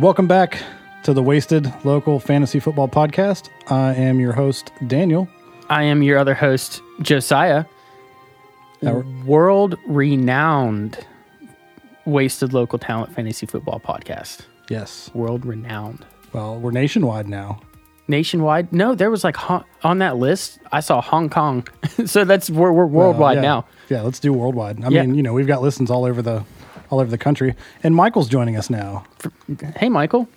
Welcome back to the Wasted Local Fantasy Football Podcast. I am your host, Daniel. I am your other host, Josiah. Our- World renowned Wasted Local Talent Fantasy Football Podcast. Yes. World renowned. Well, we're nationwide now. Nationwide? No, there was like Hon- on that list. I saw Hong Kong, so that's we're, we're worldwide yeah. now. Yeah, let's do worldwide. I Yeah. mean, you know, we've got listens all over the all over the country. And Michael's joining us now. Hey, Michael.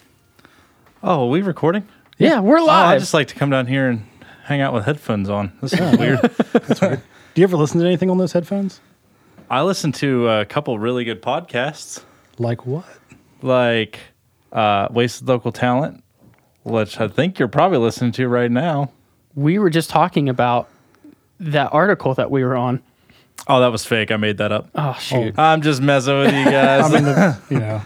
Oh, are we recording? Yeah, we're Oh, I live. just like to come down here and hang out with headphones on. This is weird. Do you ever listen to anything on those headphones? I listen to a couple really good podcasts, Like what? like uh, Wasted Local Talent, which I think you're probably listening to right now. we were just talking about that article that we were on. Oh, that was fake. I made that up. Oh shoot. I'm just messing with you I guys. mean, the, you know,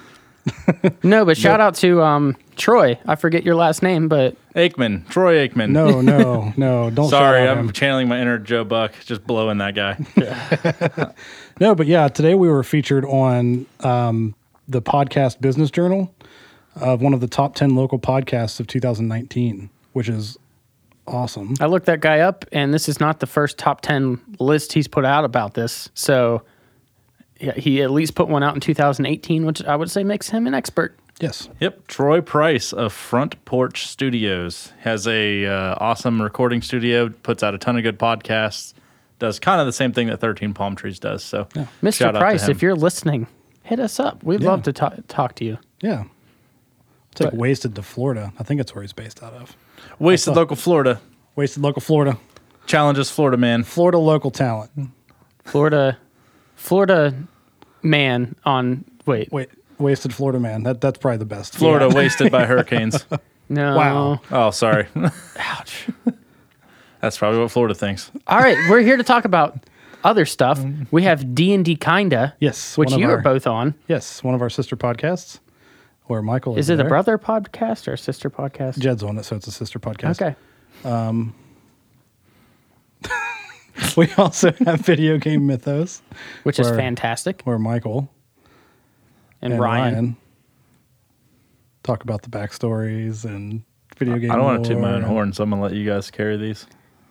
No, but shout out to um Troy. I forget your last name, but Aikman, Troy Aikman. no, no, no. Don't. Sorry, shout out I'm him. channeling my inner Joe Buck, just blowing that guy. No, but yeah, today we were featured on um, the podcast Business Journal of one of the top 10 local podcasts of 2019, which is awesome. I looked that guy up, and this is not the first top 10 list he's put out about this. So yeah, he at least put one out in 2018, which I would say makes him an expert. Yes. Yep, Troy Price of Front Porch Studios has a uh, awesome recording studio. Puts out a ton of good podcasts. Does kind of the same thing that Thirteen Palm Trees does. So, Mr. shout out to Price, him. if you're listening, hit us up. We'd Yeah. love to ta- talk to you. Yeah. It's like Right. Wasted to Florida. I think it's where he's based out of. Wasted local Florida Wasted Local Florida. challenges Florida man. Florida local talent. Florida, Florida man on, wait, Wait, Wasted Florida man. That that's probably the best. Florida wasted by hurricanes. no. Wow. Oh, sorry. Ouch. That's probably what Florida thinks. All right, we're here to talk about other stuff. Mm-hmm. We have D&D Kinda, Yes. which one of you our, are both on. Yes, one of our sister podcasts where Michael is. Is it a brother podcast or a sister podcast? Jed's on it, so it's a sister podcast. Okay. Um, we also have Video Game Mythos Which is fantastic. where Michael And, and Ryan. Ryan. talk about the backstories and video game. I don't want to toot my own horn, so I'm gonna let you guys carry these.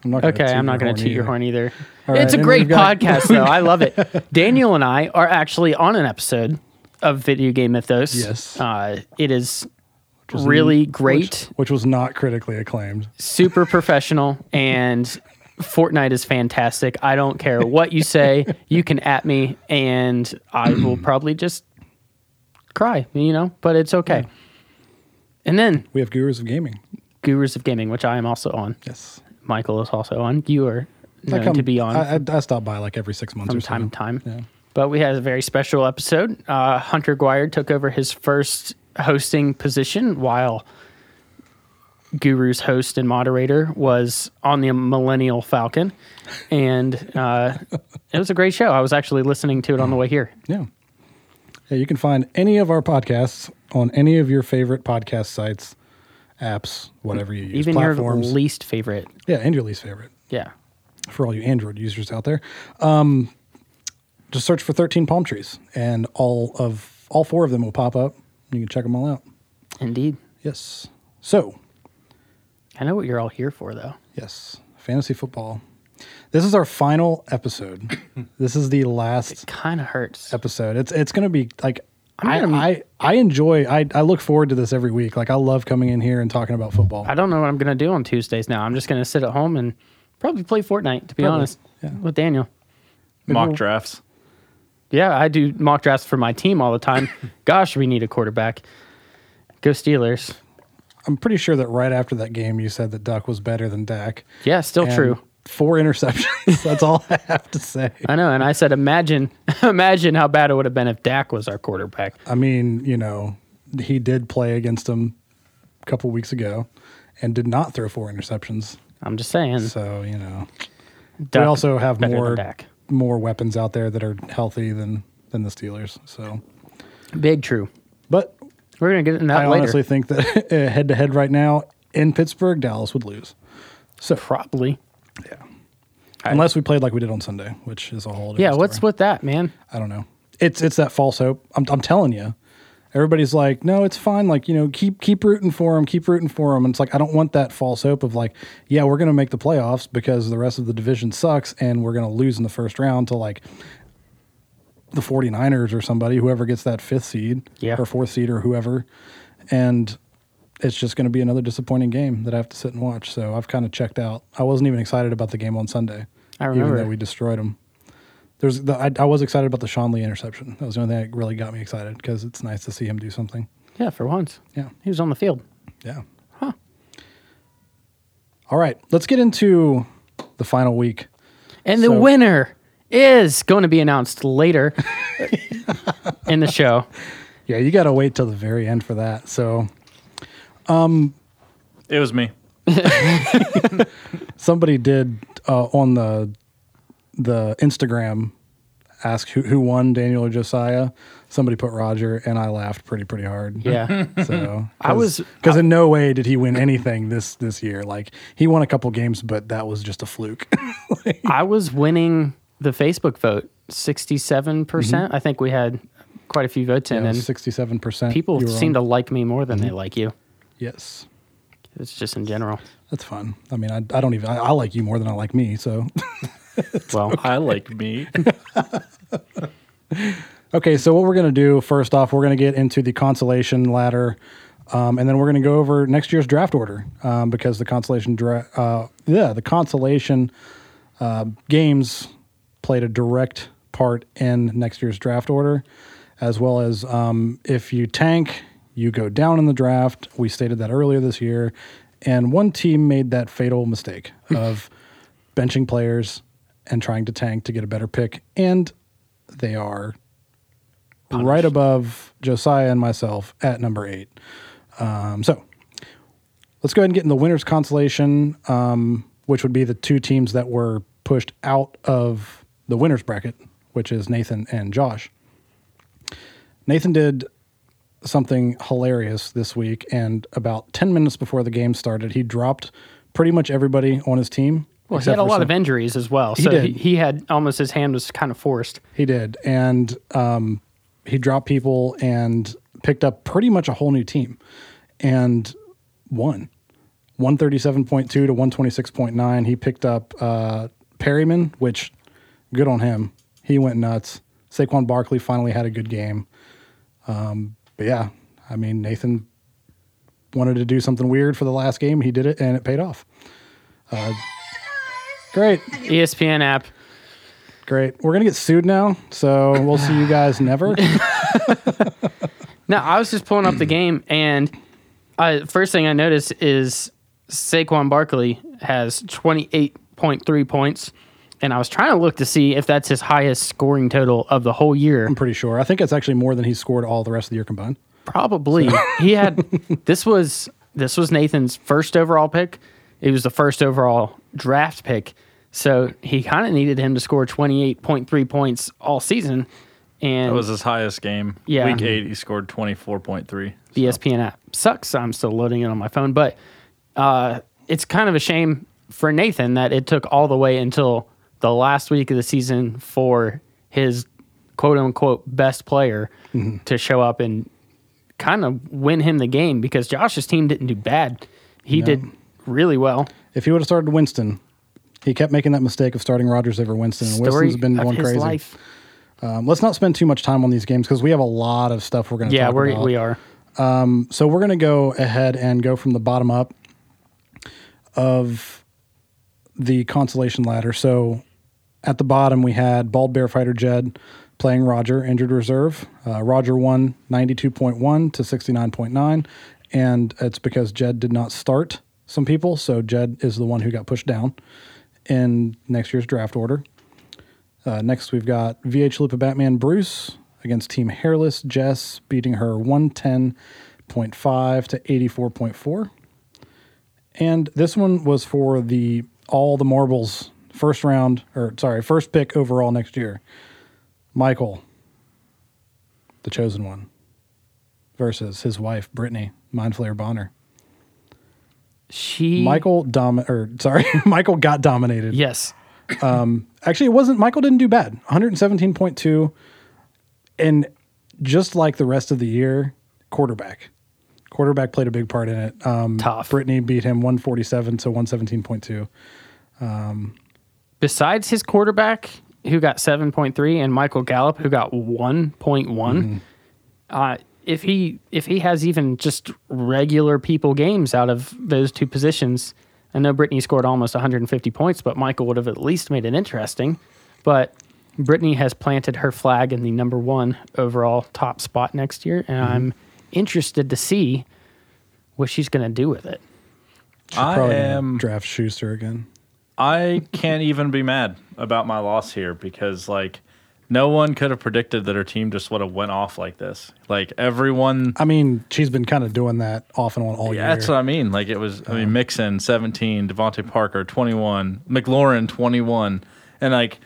I'm not gonna Okay, I'm not going to toot your horn either. All right, it's a great podcast, though. I love it. Daniel and I are actually on an episode of Video Game Mythos. Yes. Uh, it is really in- great, which, which was not critically acclaimed. super professional, and Fortnite is fantastic. I don't care what you say. You can at me, and I will probably just cry, you know, but it's okay. And then We have Gurus of Gaming. Gurus of Gaming, which I am also on. Yes, Michael is also on. You are known come to be on. I, I, I stop by like every six months from or so. time to time. Yeah. But we had a very special episode. Uh, Hunter Guire took over his first hosting position while Guru's host and moderator was on the Millennial Falcon. And uh, it was a great show. I was actually listening to it on the way here. Yeah. Yeah, you can find any of our podcasts on any of your favorite podcast sites, apps, whatever you use, Even platforms. your least favorite. yeah, and your least favorite Yeah. for all you Android users out there. Um, just search for 13 palm trees, and all of all four of them will pop up. You can check them all out. Indeed. Yes. So, I know what you're all here for, though. yes, fantasy football. This is our final episode. this is the last Kind of hurts. episode. It's it's going to be like I, gonna- I I enjoy I I look forward to this every week. Like I love coming in here and talking about football. I don't know what I'm going to do on Tuesdays now. I'm just going to sit at home and probably play Fortnite, to be Probably, honest, yeah. with Daniel. Mock drafts. Yeah, I do mock drafts for my team all the time. Gosh, we need a quarterback. Go Steelers. I'm pretty sure that right after that game you said that Duck was better than Dak. Yeah, still And true. Four interceptions. That's all I have to say. I know, and I said, imagine, imagine how bad it would have been if Dak was our quarterback. I mean, you know, he did play against him a couple weeks ago and did not throw four interceptions. I'm just saying. So, you know, Dak we also have more Dak. More weapons out there that are healthy than than the Steelers. So, Big true. but We're gonna get into that I later. honestly think that head to head right now in Pittsburgh, Dallas would lose. So, Probably. yeah. Unless we played like we did on Sunday, which is a whole different Yeah. What's story. with that, man? I don't know. It's it's that false hope. I'm I'm telling you. Everybody's like, no, it's fine. Like, you know, keep keep rooting for them, keep rooting for them. And it's like I don't want that false hope of like, yeah, we're gonna make the playoffs because the rest of the division sucks and we're gonna lose in the first round to like the 49ers or somebody, whoever gets that fifth seed Yeah. or fourth seed or whoever. And it's just going to be another disappointing game that I have to sit and watch. So I've kind of checked out. I wasn't even excited about the game on Sunday. I remember. Even though we destroyed them. There's the, I, I was excited about the Sean Lee interception. That was the only thing that really got me excited because it's nice to see him do something. Yeah, for once. Yeah. He was on the field. Yeah. Huh. All right. Let's get into the final week. And the winner is going to be announced later in the show. Yeah, you got to wait till the very end for that. So um, It was me. somebody did uh, on the the Instagram ask who, who won Daniel or Josiah. Somebody put Roger, and I laughed pretty pretty hard. Yeah. So I was- because in no way did he win anything this this year. Like he won a couple games, but that was just a fluke. I was winning the Facebook vote 67%. Mm-hmm. I think we had quite a few votes in, and Sixty seven percent. people seem to like me more than they mm-hmm. like you. Yes, It's just in general. that's fun. I mean, I, I don't even I, I like you more than I like me. So Well, I like me. Okay, so what we're going to do first off, we're going to get into the consolation ladder, um, and then we're going to go over next year's draft order um, because the consolation dra- uh, yeah the consolation uh, games played a direct part in next year's draft order, as well as um, if you tank, you go down in the draft. We stated that earlier this year, and one team made that fatal mistake of benching players and trying to tank to get a better pick, and they are right above Josiah and myself at number eight. Um, so let's go ahead and get in the winners consolation, um, which would be the two teams that were pushed out of the winners bracket, which is Nathan and Josh. Nathan did something hilarious this week, and about 10 minutes before the game started, he dropped pretty much everybody on his team. Well he had a lot some- of injuries as well. So did. he, he had almost his hand was kind of forced. He did, and um, he dropped people and picked up pretty much a whole new team, and won. One thirty-seven point two to one twenty-six point nine. He picked up uh, Perriman, which good on him. He went nuts. Saquon Barkley finally had a good game. Um, but yeah, I mean Nathan wanted to do something weird for the last game. He did it, and it paid off. Uh, great. ESPN app. Great. We're gonna get sued now, so we'll see you guys never. No, I was just pulling up the game, and uh, first thing I noticed is Saquon Barkley has 28.3 points. And I was trying to look to see if that's his highest scoring total of the whole year. I'm pretty sure. I think it's actually more than he scored all the rest of the year combined. Probably. he had this was this was Nathan's first overall pick. It was the first overall draft pick. So he kind of needed him to score 28.3 points all season. And That was his highest game. Yeah. Week eight, he scored 24.3. the ESPN app sucks. I'm still loading it on my phone, but uh, it's kind of a shame for Nathan that it took all the way until the last week of the season for his quote unquote best player to show up and kind of win him the game because Josh's team didn't do bad. He did really well. If he would have started Winston, he kept making that mistake of starting Rodgers over Winston, and Story Winston's been going crazy. Um, let's not spend too much time on these games because we have a lot of stuff we're going to Yeah, talk we about. we are. So we're going to go ahead and go from the bottom up of the consolation ladder. So at the bottom, we had Bald Bear Fighter Jed playing Roger, injured reserve. Uh, Roger won 92.1 to 69.9. And it's because Jed did not start some people. So Jed is the one who got pushed down in next year's draft order. Uh, next, we've got VH Chalupa Batman Bruce against Team Hairless Jess, beating her 110.5 to 84.4. And this one was for the all the marbles first round, or sorry, first pick overall next year. Michael, the chosen one, versus his wife Brittany Mindflayer Bonner. She Michael dom or sorry, Michael got dominated. Yes. Um, actually, it wasn't. Michael didn't do bad. 117.2. And just like the rest of the year, quarterback. Quarterback played a big part in it. Um, Tough. Brittany beat him 147 to 117.2. Um, Besides his quarterback, who got 7.3, and Michael Gallup, who got 1.1, Mm-hmm. uh, if he if he has even just regular people games out of those two positions, I know Brittany scored almost 150 points, but Michael would have at least made it interesting. But Brittany has planted her flag in the number one overall top spot next year, and Mm-hmm. I'm interested to see what she's going to do with it. I Probably gonna am. draft Schuster again. I can't even be mad about my loss here because like no one could have predicted that her team just would have went off like this. Like everyone I mean, she's been kind of doing that off and on all Yeah, year. that's what I mean. Like it was. I mean, Mixon seventeen, DeVante Parker twenty one, McLaurin twenty one, and like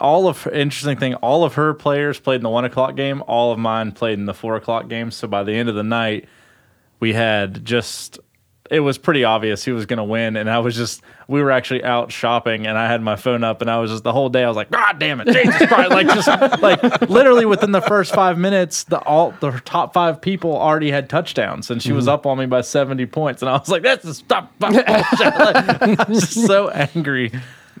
all of interesting thing. All of her players played in the one o'clock game. All of mine played in the four o'clock game. So by the end of the night, we had just. It was pretty obvious who was going to win, and I was just. We were actually out shopping, and I had my phone up, and I was just the whole day. I was like, God damn it, Jesus Christ! like just like literally within the first five minutes, the all the top five people already had touchdowns, and she was mm-hmm. up on me by seventy points, and I was like, "That's the stop!" bullshit." Like, I was just so angry.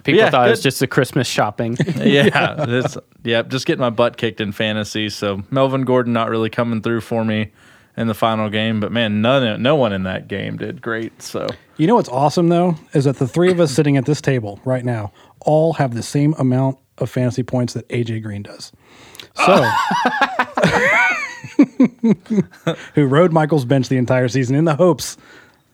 People Yeah, thought it was just a Christmas shopping. yeah, it's, yeah, just getting my butt kicked in fantasy. So Melvin Gordon not really coming through for me in the final game, but man, none, no one in that game did great. So You know what's awesome though is that the three of us sitting at this table right now all have the same amount of fantasy points that AJ Green does. So, who rode Michael's bench the entire season in the hopes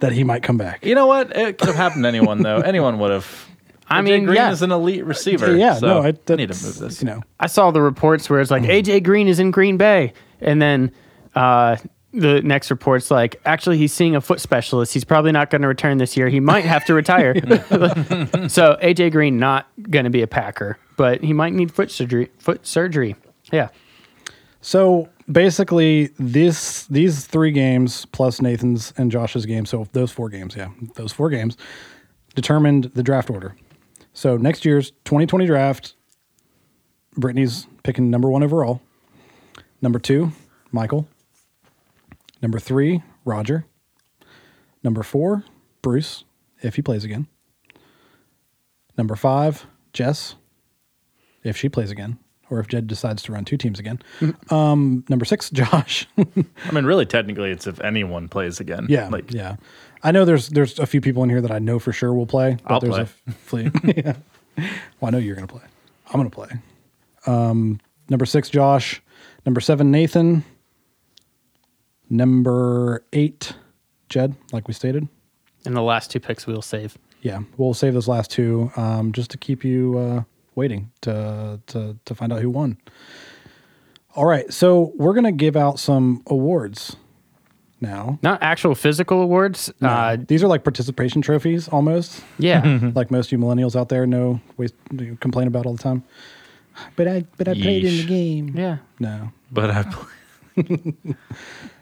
that he might come back. you know what? It could have happened to anyone though. Anyone would have. I AJ mean, Green yeah. is an elite receiver. Yeah, so no, I, I that's, need to move this. You know, I saw the reports where it's like AJ Green is in Green Bay, and then uh, the next report's like, actually, he's seeing a foot specialist. He's probably not going to return this year. He might have to retire. so AJ Green not going to be a Packer, but he might need foot surgery. Foot surgery. Yeah. So basically, this these three games plus Nathan's and Josh's game, so those four games, yeah, those four games determined the draft order. So next year's 2020 draft, Brittany's picking number one overall. Number two, Michael. Number three, Roger. Number four, Bruce, if he plays again. Number five, Jess, if she plays again, or if Jed decides to run two teams again. um, number six, Josh. I mean, really, technically, it's if anyone plays again. yeah, like yeah. I know there's there's a few people in here that I know for sure will play. But I'll there's play. a flea. yeah. Well, I know you're gonna play. I'm gonna play. Um, number six, Josh. Number seven, Nathan. Number eight, Jed. Like we stated. And the last two picks we'll save. Yeah, we'll save those last two um, just to keep you uh, waiting to, to to find out who won. All right, so we're gonna give out some awards now. Not actual physical awards. Uh, These are like participation trophies almost, yeah. like most of you millennials out there know waste, you complain about all the time. But I but I played in the game. yeah. No. but I. play- Yeah,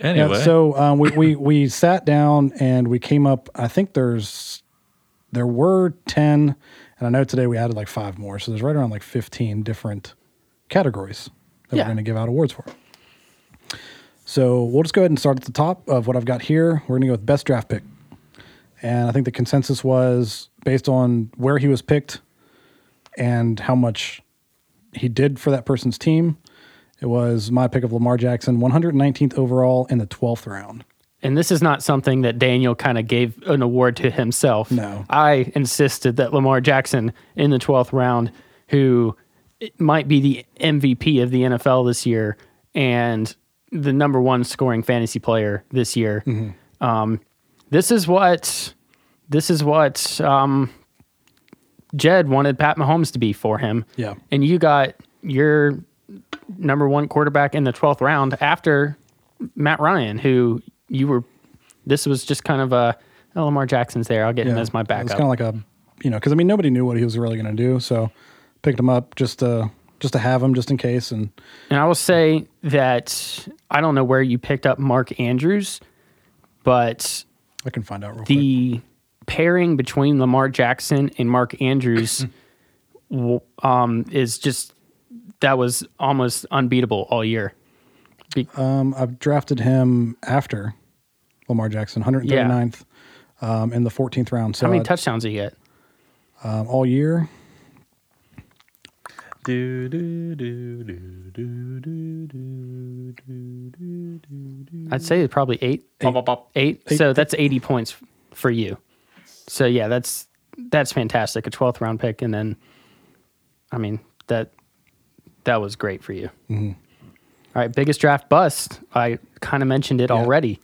anyway, so um, we, we we sat down and we came up. I think there's there were ten, and I know today we added like five more. So there's right around like fifteen different categories that Yeah. we're going to give out awards for. So we'll just go ahead and start at the top of what I've got here. We're going to go with best draft pick, and I think the consensus was based on where he was picked and how much he did for that person's team. It was my pick of Lamar Jackson, 119th overall in the 12th round. And this is not something that Daniel kind of gave an award to himself. No. I insisted that Lamar Jackson in the 12th round, who might be the MVP of the NFL this year and the number one scoring fantasy player this year. Um, this is what this is what um, Jed wanted Pat Mahomes to be for him. Yeah. And you got your number one quarterback in the 12th round after Matt Ryan, who you were, this was just kind of a, oh, Lamar Jackson's there. I'll get him as my backup. It's kind of like a, you know, because I mean nobody knew what he was really going to do, so picked him up just to just to have him just in case. And and I will say that I don't know where you picked up Mark Andrews, but I can find out real quick. the pairing between Lamar Jackson and Mark Andrews um, is just, that was almost unbeatable all year. Be- um, I've drafted him after Lamar Jackson, 139th yeah. um, in the 14th round. So How many I'd, touchdowns did he get? Um, all year. Do, do, do, I'd say probably eight. Eight. Eight. eight. eight. So that's 80 points for you. So yeah, that's that's fantastic. A 12th round pick and then I mean, that that was great for you. Mm-hmm. All right, biggest draft bust. I kind of mentioned it Yeah. already.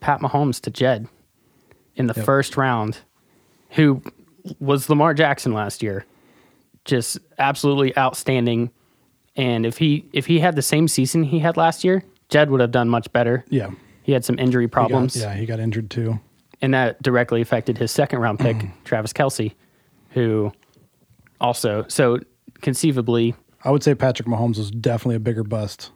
Pat Mahomes to Jed in the Yep. first round, who was Lamar Jackson last year, just absolutely outstanding. And if he if he had the same season he had last year, Jed would have done much better. yeah, He had some injury He got- problems, yeah, he got injured too. and that directly affected his second round pick, Travis Kelce, who also so conceivably, I would say Patrick Mahomes was definitely a bigger bust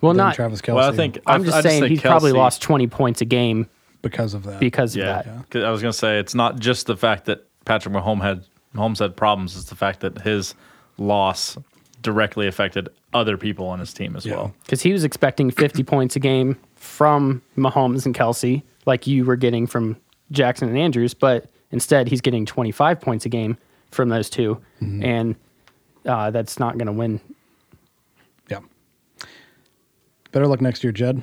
well, than not. Travis Kelce. Well, I think I'm I- just I'd saying say he's probably lost 20 points a game because of that. because of Yeah, I was gonna say it's not just the fact that Patrick Mahomes had Mahomes had problems; it's the fact that his loss directly affected other people on his team as Yeah. well. Because he was expecting 50 points a game from Mahomes and Kelce, like you were getting from Jackson and Andrews, but instead he's getting 25 points a game from those 2 Mm-hmm. and uh, that's not going to win. yeah. Better luck next year, Jed.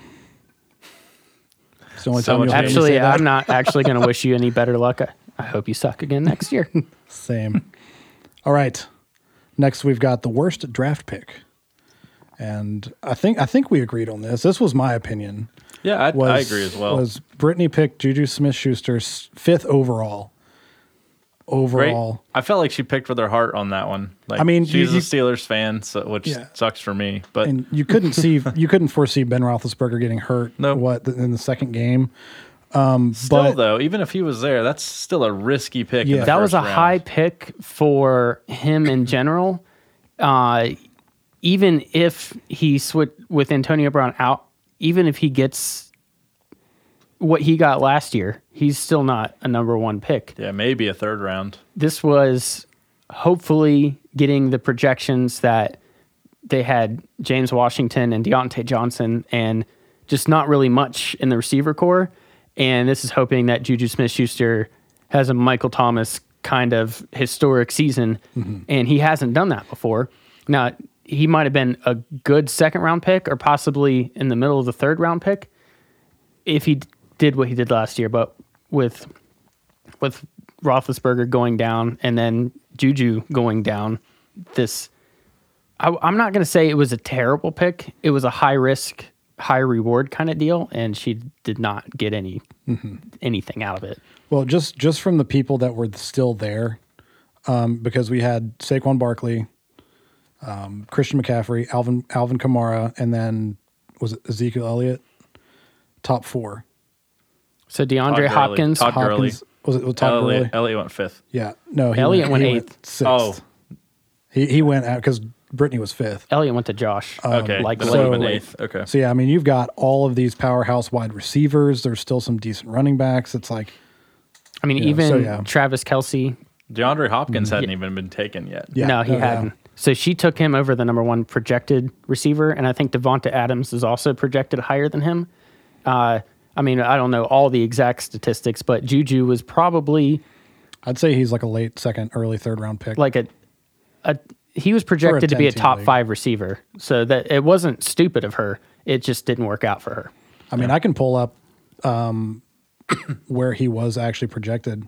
It's the only So time much you'll hear me Actually, say that. I'm not actually going to wish you any better luck. I, I hope you suck again next year. Same. All right. Next, we've got the worst draft pick, and I think I think we agreed on this. This was my opinion. Yeah, I, Was, I agree as well. Was Brittany picked Juju Smith Schuster's fifth overall? Great. Overall, I felt like she picked with her heart on that one. Like, I mean, she's you- a Steelers fan, so, which Yeah. sucks for me. But and you couldn't see you couldn't foresee Ben Roethlisberger getting hurt. Nope. What in the second game? still, but- though, even if he was there, that's still a risky pick. in Yeah. the that was a round. high pick for him in general. Uh, even if he switch with Antonio Brown out, even if he gets what he got last year, he's still not a number one pick. Yeah, maybe a third round. This was hopefully getting the projections that they had James Washington and Diontae Johnson and just not really much in the receiver corps. And this is hoping that Juju Smith Schuster has a Michael Thomas kind of historic season. Mm-hmm. And he hasn't done that before. Now, he might have been a good second round pick or possibly in the middle of the third round pick if he d- did what he did last year. But with with Roethlisberger going down and then Juju going down, this I, I'm not going to say it was a terrible pick. It was a high risk, high reward kind of deal, and she did not get any anything out of it. Well, just just from the people that were still there, um, because we had Saquon Barkley, um, Christian McCaffrey, Alvin Alvin Kamara, and then was it Ezekiel Elliott? Top four. So DeAndre Gurley. Hopkins, Todd Gurley. Hopkins was it was Todd Gurley? Elliott, Elliott went fifth. Yeah, no, he Elliott went he eighth. sixth. Oh, he he went out because Brittany was fifth. Elliott went to Josh. okay. like so- would eighth. Okay. So yeah, I mean, you've got all of these powerhouse wide receivers. There's still some decent running backs. It's like, I mean, yeah, even so yeah. Travis Kelce, DeAndre Hopkins hadn't even been taken yet. yeah, no, he oh, hadn't. So she took him over the number one projected receiver, and I think Davante Adams is also projected higher than him. Uh, I mean, I don't know all the exact statistics, but Juju was probably I'd say he's like a late second, early third round pick. like a, a he was projected to be a 10-team top league. five receiver. So that it wasn't stupid of her. It just didn't work out for her. I mean, I can pull up um, where he was actually projected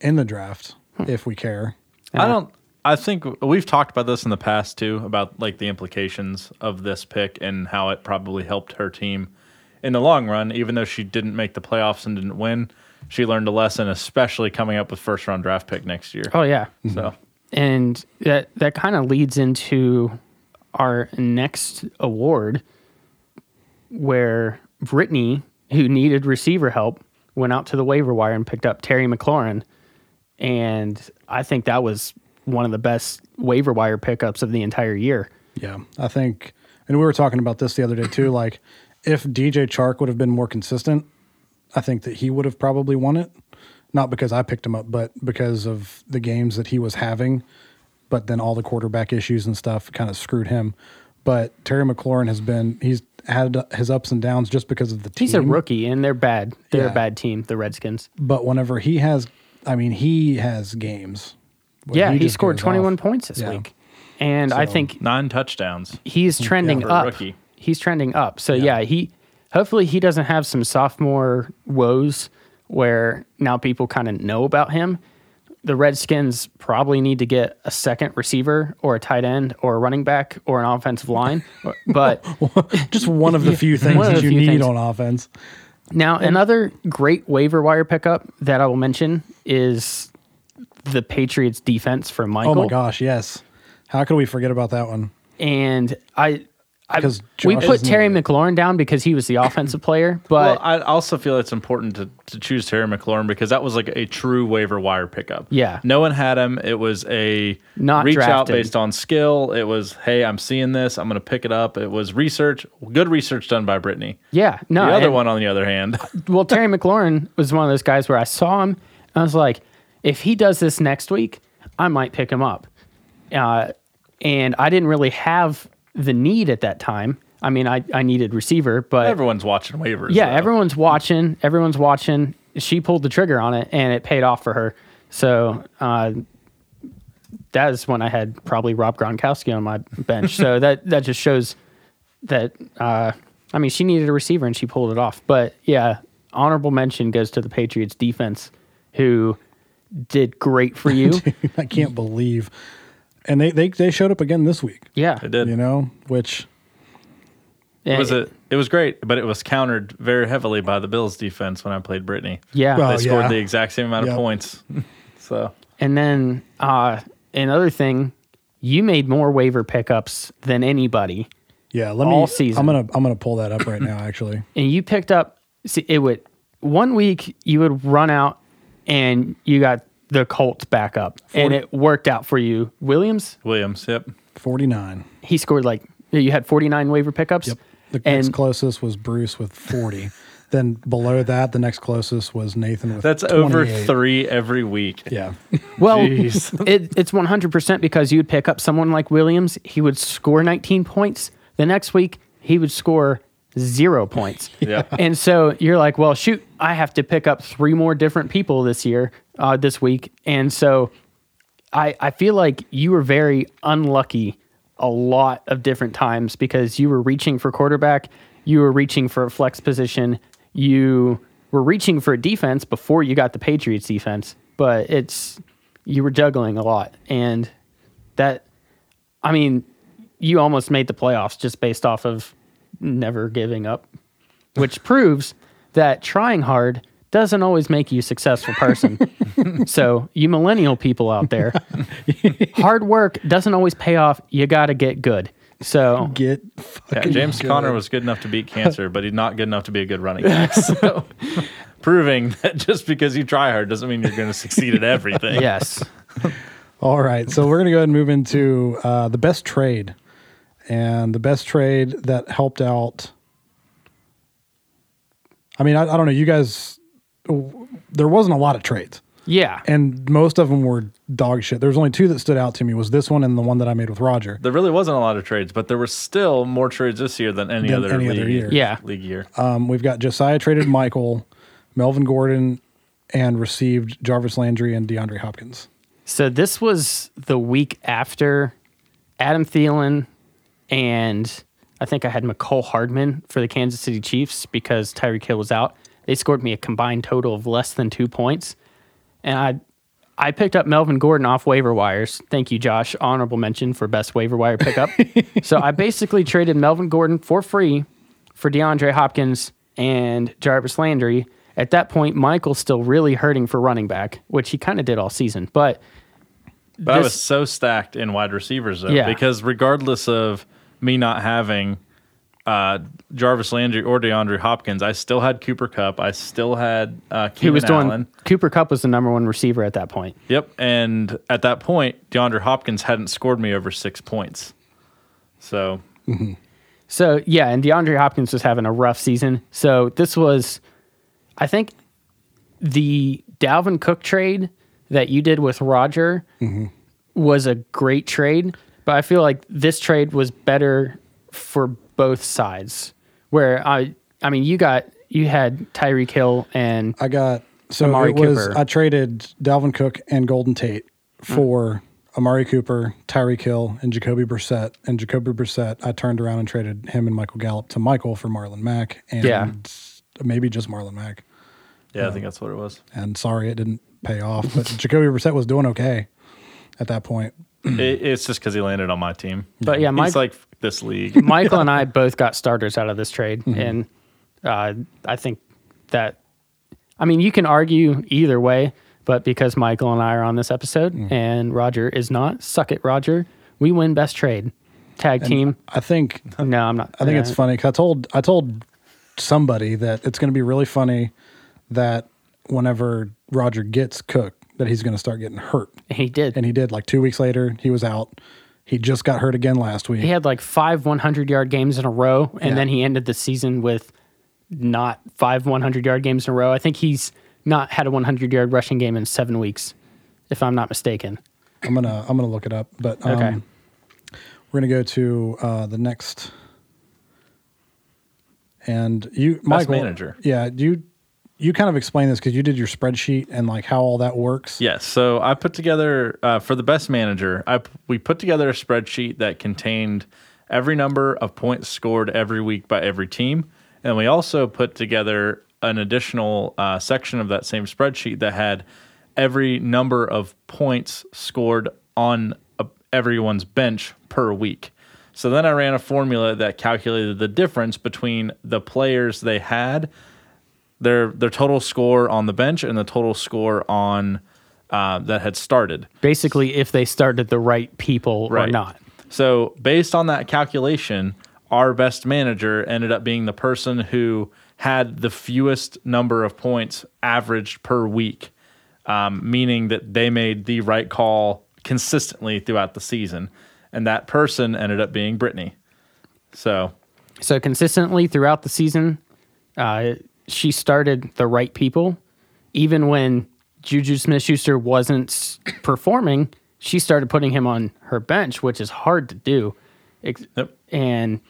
in the draft if we care. I don't. I think we've talked about this in the past too about like the implications of this pick and how it probably helped her team in the long run. Even though she didn't make the playoffs and didn't win, she learned a lesson, especially coming up with first round draft pick next year. Oh yeah, So mm-hmm. and that that kind of leads into our next award, where Brittany, who needed receiver help, went out to the waiver wire and picked up Terry McLaurin, and I think that was one of the best waiver wire pickups of the entire year. Yeah, I think, and we were talking about this the other day too. Like, if DJ Chark would have been more consistent, I think that he would have probably won it. Not because I picked him up, but because of the games that he was having. But then all the quarterback issues and stuff kind of screwed him. but Terry McLaurin has been he's had his ups and downs just because of the team. He's a rookie, and they're bad. They're Yeah. a bad team, the Redskins. But whenever he has, I mean, he has games. yeah, he, just scored 21 off. points this Yeah. week, and I think Nine touchdowns. he's trending For a up. rookie. He's trending up. So yeah. he hopefully he doesn't have some sophomore woes where now people kind of know about him. The Redskins probably need to get a second receiver or a tight end or a running back or an offensive line. But Just one of the few things that you need things. on offense. now another great waiver wire pickup that I will mention is the Patriots defense from Michael. Oh my gosh, yes. How could we forget about that one? And I I, 'Cause we put Terry in. McLaurin down because he was the offensive player, Well, but I also feel it's important to, to choose Terry McLaurin because that was like a true waiver wire pickup. Yeah. No one had him. It was a Not reach out based on skill. It was, hey, I'm seeing this. I'm going to pick it up. It was research, good research done by Brittany. yeah, no. The other and- one, on the other hand, well, Terry McLaurin was one of those guys where I saw him and I was like, if he does this next week, I might pick him up. Uh, and I didn't really have the need at that time. I mean, I, I needed receiver, but everyone's watching waivers. yeah, though. everyone's watching. Everyone's watching. She pulled the trigger on it, and it paid off for her. So uh, that is when I had probably Rob Gronkowski on my bench. so that that just shows that uh, I mean she needed a receiver and she pulled it off. But yeah, honorable mention goes to the Patriots defense, who did great for you. I can't believe. And they, they they showed up again this week. yeah, It did. You know, which It was a, it was great, but it was countered very heavily by the Bills defense when I played Brittany. yeah. Well, They scored yeah. the exact same amount Yep. of points. so And then uh, another thing, you made more waiver pickups than anybody. yeah, let me All season. I'm gonna I'm gonna pull that up right now actually. and you picked up see it would one week you would run out and you got the Colts back up and it worked out for you. Williams, Williams, yep. Forty nine. he scored like you had 49 waiver pickups. Yep. The next closest was Bruce with forty. then below that, the next closest was Nathan with That's over three every week. Yeah. well, it, it's 100% because you would pick up someone like Williams, he would score 19 points. The next week, he would score zero points. Yeah. And so you're like, well, shoot, I have to pick up three more different people this year, uh, this week. And so I, I feel like you were very unlucky a lot of different times because you were reaching for quarterback, you were reaching for a flex position, you were reaching for a defense before you got the Patriots defense, but it's you were juggling a lot. And that, I mean, you almost made the playoffs just based off of never giving up, which proves that trying hard doesn't always make you a successful person. so, you millennial people out there, hard work doesn't always pay off. You got to get good. So, Get Yeah, fucking James good. Conner was good enough to beat cancer, but he's not good enough to be a good running back. So, proving that just because you try hard doesn't mean you're going to succeed at everything. yes. All right, so we're gonna go ahead and move into uh, the best trade, and the best trade that helped out. I mean, I, I don't know. You guys, there wasn't a lot of trades, Yeah. and most of them were dog shit. There was only two that stood out to me. Was this one and the one that I made with Roger. There really wasn't a lot of trades, but there were still more trades this year than any Than other any league, other year. Yeah. league year. Um, we've got Josiah traded Michael, Melvin Gordon, and received Jarvis Landry and DeAndre Hopkins. So this was the week after Adam Thielen and I think I had Mecole Hardman for the Kansas City Chiefs because Tyreek Hill was out. They scored me a combined total of less than two points. And I I picked up Melvin Gordon off waiver wires. Thank you, Josh. Honorable mention for best waiver wire pickup. so I basically traded Melvin Gordon for free for DeAndre Hopkins and Jarvis Landry. At that point, Michael's still really hurting for running back, which he kind of did all season. But But I was so stacked in wide receivers though, Yeah. because regardless of me not having uh, Jarvis Landry or DeAndre Hopkins, I still had Cooper Kupp. I still had uh, he was doing Allen. Cooper Kupp was the number one receiver at that point. Yep, and at that point, DeAndre Hopkins hadn't scored me over six points. So So yeah, and DeAndre Hopkins was having a rough season. So this was, I think, the Dalvin Cook trade that you did with Roger was a great trade. But I feel like this trade was better for both sides. Where I, I mean, you got you had Tyreek Hill and I got so Amari it was Cooper. I traded Dalvin Cook and Golden Tate for Amari Cooper, Tyreek Hill, and Jacoby Brissett. And Jacoby Brissett, I turned around and traded him and Michael Gallup to Michael for Marlon Mack and Yeah. maybe just Marlon Mack. Yeah, I think that's what it was. And sorry, it didn't pay off. But Jacoby Brissett was doing okay at that point. It, it's just because he landed on my team. But yeah, He's like this league. Michael and I both got starters out of this trade, mm-hmm. and uh, I think that, I mean, you can argue either way, but because Michael and I are on this episode mm. and Roger is not, suck it, Roger. We win best trade, tag team. I think No, I'm not. I think uh, it's funny funny 'cause I told I told somebody that it's going to be really funny that whenever Roger gets Cook, that he's going to start getting hurt, He did. and he did. Like two weeks later, he was out. He just got hurt again last week. he had like five 100 yard games in a row, and Yeah. then he ended the season with not five 100 yard games in a row. I think he's not had a 100 yard rushing game in seven weeks, if I'm not mistaken. I'm gonna I'm gonna look it up, but um, Okay. we're gonna go to uh, the next. And you, Michael, manager. Yeah, do you you kind of explain this because you did your spreadsheet and like how all that works. Yes. So I put together uh, for the best manager. I we put together a spreadsheet that contained every number of points scored every week by every team, and we also put together an additional uh, section of that same spreadsheet that had every number of points scored on everyone's bench per week. So then I ran a formula that calculated the difference between the players they had their their total score on the bench and the total score on uh, that had started. Basically, if they started the right people or not. So based on that calculation, our best manager ended up being the person who had the fewest number of points averaged per week, um, meaning that they made the right call consistently throughout the season, and that person ended up being Brittany. So So consistently throughout the season, uh, she started the right people. Even when Juju Smith Schuster wasn't performing, she started putting him on her bench, which is hard to do. Yep. And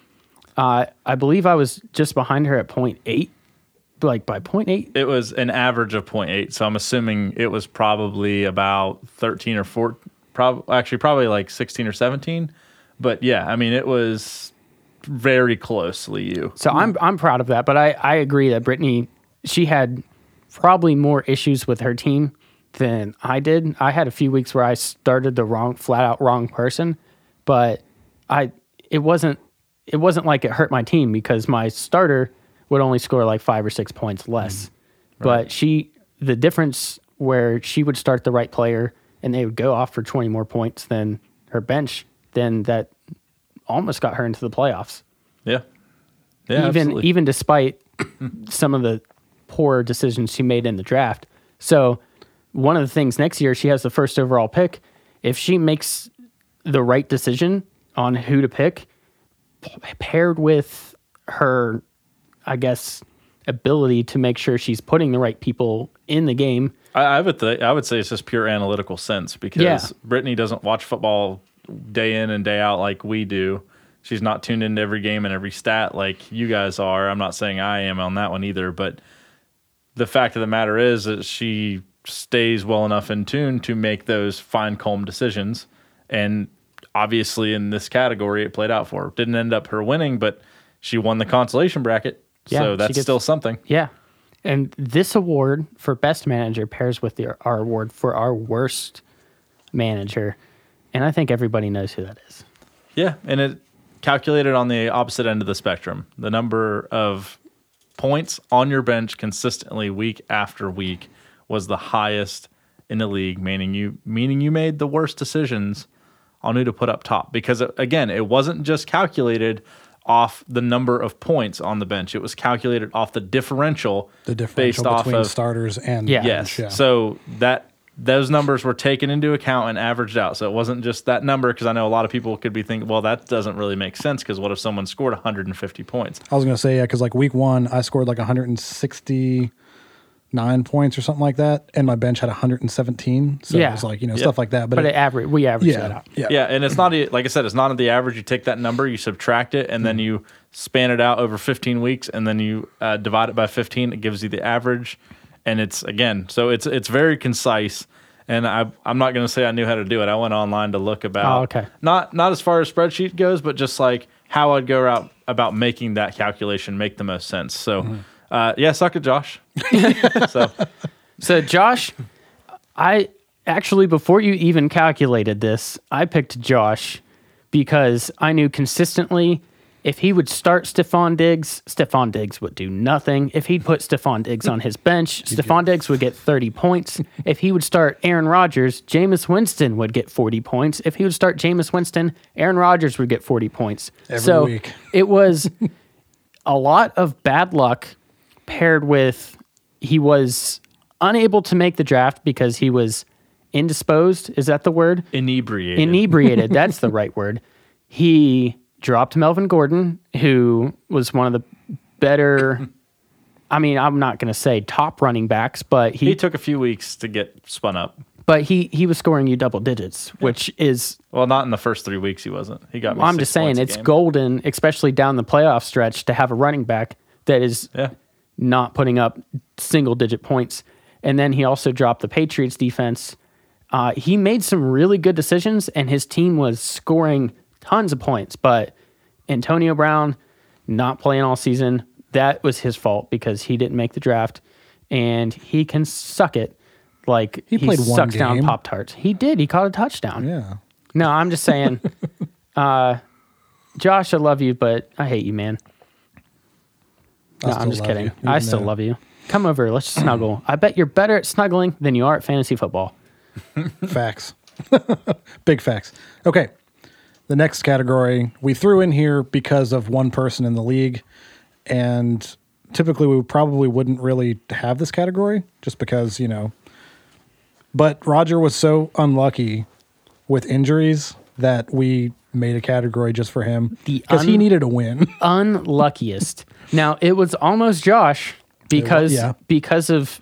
uh, I believe I was just behind her at point eight, like by point eight. it was an average of 0.8 so i'm assuming it was probably about 13 or 14 prob- actually probably like 16 or 17 but yeah i mean it was very closely you So I'm I'm proud of that, but I, I agree that Brittany she had probably more issues with her team than I did. I had a few weeks where I started the wrong flat out wrong person, but I it wasn't it wasn't like it hurt my team because my starter would only score like 5 or 6 points less. Mm-hmm. But she the difference where she would start the right player and they would go off for 20 more points than her bench, then that almost got her into the playoffs yeah yeah even absolutely. even despite some of the poor decisions she made in the draft. So one of the things next year she has the first overall pick. If she makes the right decision on who to pick, paired with her, I guess, ability to make sure she's putting the right people in the game. I, I would th- I would say it's just pure analytical sense because Yeah. Brittany doesn't watch football day in and day out like we do. She's not tuned into every game and every stat like you guys are. I'm not saying I am on that one either, but the fact of the matter is that she stays well enough in tune to make those fine comb decisions. And obviously, in this category, it played out for her. Didn't end up her winning, but she won the consolation bracket. Yeah, so that's gets- still something. Yeah. And this award for best manager pairs with the, our award for our worst manager. And I think everybody knows who that is. Yeah, and it calculated on the opposite end of the spectrum. The number of points on your bench consistently week after week was the highest in the league, meaning you meaning you made the worst decisions on who to put up top because uh, again, it wasn't just calculated off the number of points on the bench. It was calculated off the differential The differential based off between of starters and Yeah. Yes. bench, yeah. So that those numbers were taken into account and averaged out. So it wasn't just that number because I know a lot of people could be thinking, well, that doesn't really make sense because what if someone scored 150 points? I was gonna say yeah, because like week one, I scored like 169 nine points or something like that, and my bench had 117. So Yeah. it was like you know Yeah. stuff like that. But, But it- it average, we average that yeah, out. yeah, Yeah, and it's not like I said, it's not the average. You take that number, you subtract it, and then you span it out over 15 weeks, and then you uh, divide it by 15. It gives you the average, and it's again, so it's it's very concise. And I, I'm not going to say I knew how to do it. I went online to look about. Oh, okay. Not not as far as spreadsheet goes, but just like how I'd go out about making that calculation make the most sense. So, uh, yeah, suck it, Josh. so So Josh, I actually before you even calculated this, I picked Josh because I knew consistently if he would start Stefon Diggs, Stefon Diggs would do nothing. If he'd put Stefon Diggs on his bench, Stefon Diggs would get 30 points. If he would start Aaron Rodgers, Jameis Winston would get 40 points. If he would start Jameis Winston, Aaron Rodgers would get 40 points. Every so week. it was a lot of bad luck paired with he was unable to make the draft because he was indisposed. Is that the word? inebriated. Inebriated. that's the right word. He dropped Melvin Gordon, who was one of the better. I mean, I'm not going to say top running backs, but he, he took a few weeks to get spun up. but he he was scoring you double digits, which is Well, not in the first three weeks. He wasn't. He got. Me I'm just saying it's golden, especially down the playoff stretch, to have a running back that is Yeah. not putting up single digit points. And then he also dropped the Patriots defense. Uh, he made some really good decisions, and his team was scoring tons of points. But Antonio Brown not playing all season, that was his fault because he didn't make the draft, and he can suck it like he, played one sucks down. Pop Tarts. He did. He caught a touchdown. yeah. No, I'm just saying, uh, Josh, I love you, but I hate you, man. No, I'm just kidding. you, I still though- love you. Come over, let's snuggle. I bet you're better at snuggling than you are at fantasy football. Facts. Big facts. Okay. The next category we threw in here because of one person in the league. And typically we probably wouldn't really have this category just because, you know. But Roger was so unlucky with injuries that we made a category just for him The because he needed a win. Unluckiest. now it was almost Josh because yeah. because of.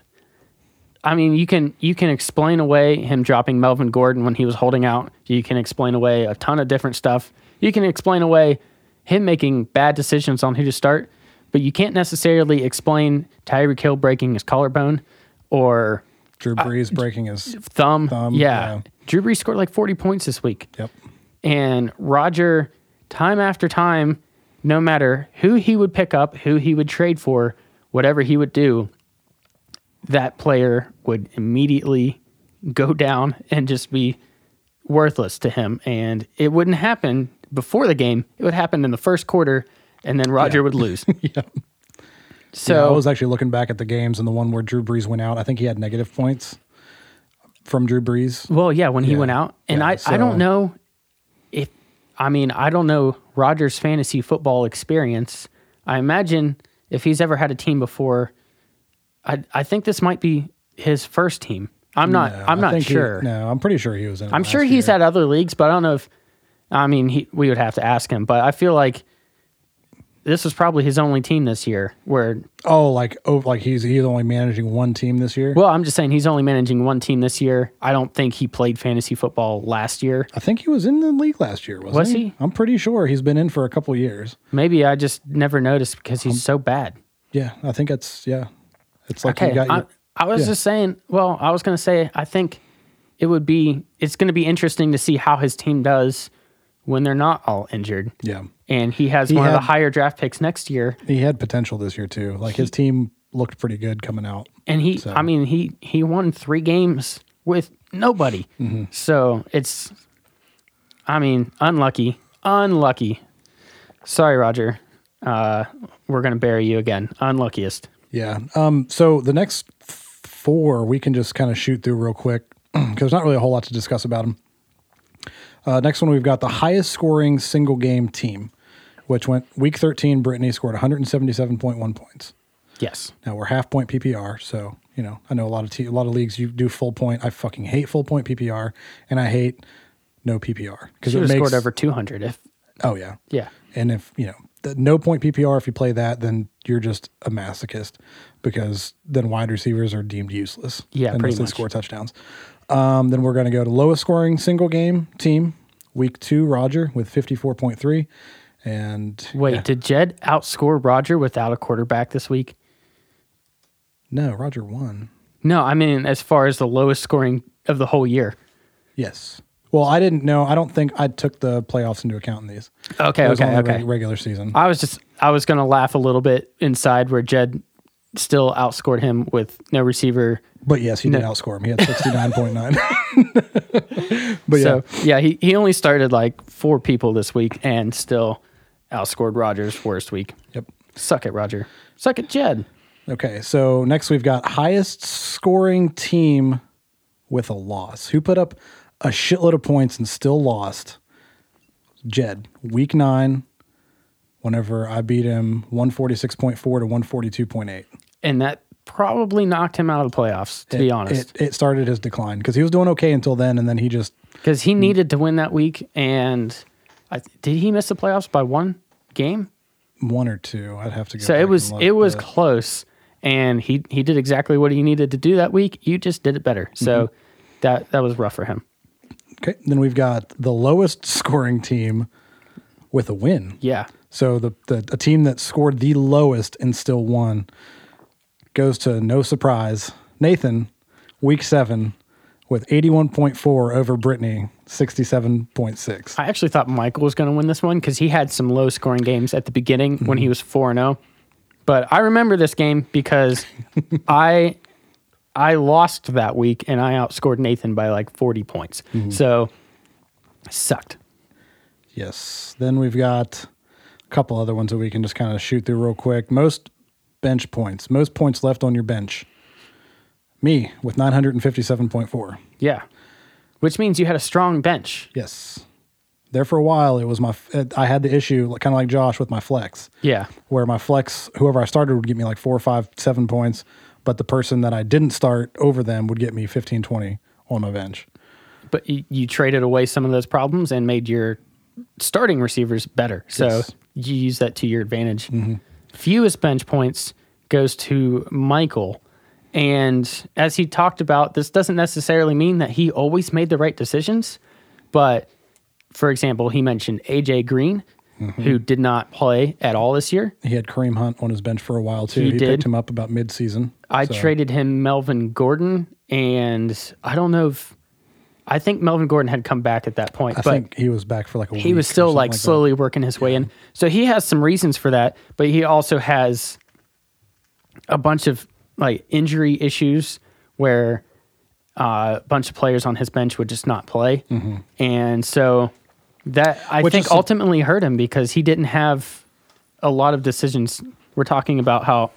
I mean, you can you can explain away him dropping Melvin Gordon when he was holding out. You can explain away a ton of different stuff. You can explain away him making bad decisions on who to start, but you can't necessarily explain Tyreek Hill breaking his collarbone or Drew uh, Brees breaking his. thumb. Thumb, yeah. yeah. Drew Brees scored like 40 points this week. Yep. And Roger, time after time, no matter who he would pick up, who he would trade for, whatever he would do, that player would immediately go down and just be worthless to him. And it wouldn't happen before the game, it would happen in the first quarter, and then Roger would lose. Yeah. So Yeah, I was actually looking back at the games and the one where Drew Brees went out. I think he had negative points from Drew Brees. Well, yeah, when he Yeah. went out, and Yeah, I, I don't know if I mean I don't know Rogers' fantasy football experience. I imagine if he's ever had a team before, I I think this might be his first team. I'm not No, I'm not think he- sure. no, I'm pretty sure he was in. I'm sure he's year. had other leagues, but I don't know if I mean he, we would have to ask him. But I feel like this was probably his only team this year. Where Oh, like oh, like he's he's only managing one team this year. well, I'm just saying he's only managing one team this year. I don't think he played fantasy football last year. I think he was in the league last year, wasn't Was he? he? I'm pretty sure he's been in for a couple years. Maybe I just never noticed because Um, he's so bad. Yeah, I think it's yeah. It's like Okay, you got I, your, I was yeah. just saying. Well, I was going to say I think it would be it's going to be interesting to see how his team does when they're not all injured. yeah. And he has He one of the higher draft picks next year. He had potential this year too. Like his team looked pretty good coming out. And he, So- I mean, he he won three games with nobody. Mm-hmm. So it's, I mean, unlucky, unlucky. Sorry, Roger. Uh, we're gonna bury you again. Unluckiest. Yeah. Um. So the next four we can just kind of shoot through real quick because there's not really a whole lot to discuss about them. Uh, next one we've got the highest scoring single game team, which went week 13. Brittany scored 177.1 points. Yes. Now we're half point PPR, so you know I know a lot of te- a lot of leagues you do full point. I fucking hate full point PPR, and I hate no PPR because it makes scored over two hundred. If oh yeah yeah, and if you know the no point PPR. If you play that, then you're just a masochist because then wide receivers are deemed useless. Yeah, unless they score touchdowns. Um, then we're going to go to lowest scoring single game team week two. Roger with fifty four point three, and Wait, yeah. did Jed outscore Roger without a quarterback this week? no, Roger won. No, I mean as far as the lowest scoring of the whole year. Yes. Well, I didn't know. I don't think I took the playoffs into account in these. Okay, It okay, okay. reg- regular season. I was just I was gonna laugh a little bit inside where Jed still outscored him with no receiver. But yes, he did outscore him. He had sixty nine point nine. But yeah, So yeah, he, he only started like four people this week and still outscored Rogers' worst week. yep. Suck it, Roger. Suck it, Jed. Okay, so next we've got highest scoring team with a loss. Who put up a shitload of points and still lost? Jed, week nine, whenever I beat him 146.4 to 142.8. And that probably knocked him out of the playoffs, to be honest. It, it started his decline because he was doing okay until then, and then he just, Because he needed to win that week and I, did he miss the playoffs by one game? one or two. I'd have to go. So it was it was but- close, and he he did exactly what he needed to do that week. You just did it better. So Mm-hmm. that that was rough for him. Okay. Then we've got the lowest scoring team with a win. Yeah, So the, the a team that scored the lowest and still won goes to no surprise. Nathan, week seven, with eighty one point four over Brittany, sixty seven point six. I actually thought Michael was going to win this one because he had some low scoring games at the beginning when Mm-hmm. he was four and zero. But I remember this game because I I lost that week and I outscored Nathan by like forty points. Mm-hmm. So sucked. Yes. Then we've got a couple other ones that we can just kind of shoot through real quick. Most bench points, most points left on your bench. Me with nine hundred and fifty seven point four. Yeah, which means you had a strong bench. Yes. There for a while, it was my. I had the issue, kind of like Josh, with my flex. Yeah, where my flex, whoever I started would get me like four, five, seven points, but the person that I didn't start over them would get me 15, 20 on my bench. but you, you traded away some of those problems and made your starting receivers better. So Yes. you use that to your advantage. Mm-hmm. Fewest bench points goes to Michael. And as he talked about, this doesn't necessarily mean that he always made the right decisions. But for example, he mentioned AJ Green, who did not play at all this year. He had Kareem Hunt on his bench for a while too. He He, picked him up about mid-season. I So, traded him Melvin Gordon, and I don't know if I think Melvin Gordon had come back at that point. I think he was back for like a week. he was still like that. slowly working his way in. So he has some reasons for that, but he also has a bunch of like injury issues where uh, a bunch of players on his bench would just not play, and so that I Which think is some- ultimately hurt him because he didn't have a lot of decisions. We're talking about how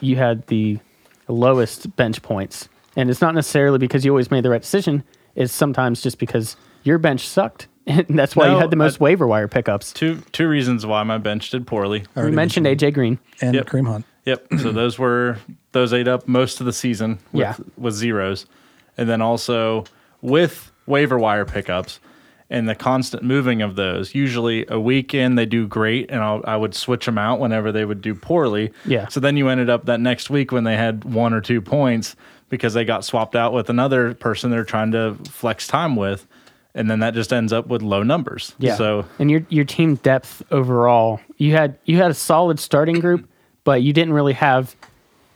you had the lowest bench points, and it's not necessarily because you always made the right decision. It's sometimes just because your bench sucked, and that's why you had the most I- waiver wire pickups. Two two reasons why my bench did poorly. We mentioned AJ Green. and Yep. Kareem Hunt. Yep. So those were those ate up most of the season with, Yeah. with zeros, and then also with waiver wire pickups and the constant moving of those. Usually a weekend they do great, and I'll, I would switch them out whenever they would do poorly. Yeah. So then you ended up that next week when they had one or two points because they got swapped out with another person they're trying to flex time with. And then that just ends up with low numbers. Yeah. So and your your team depth overall, you had you had a solid starting group, but you didn't really have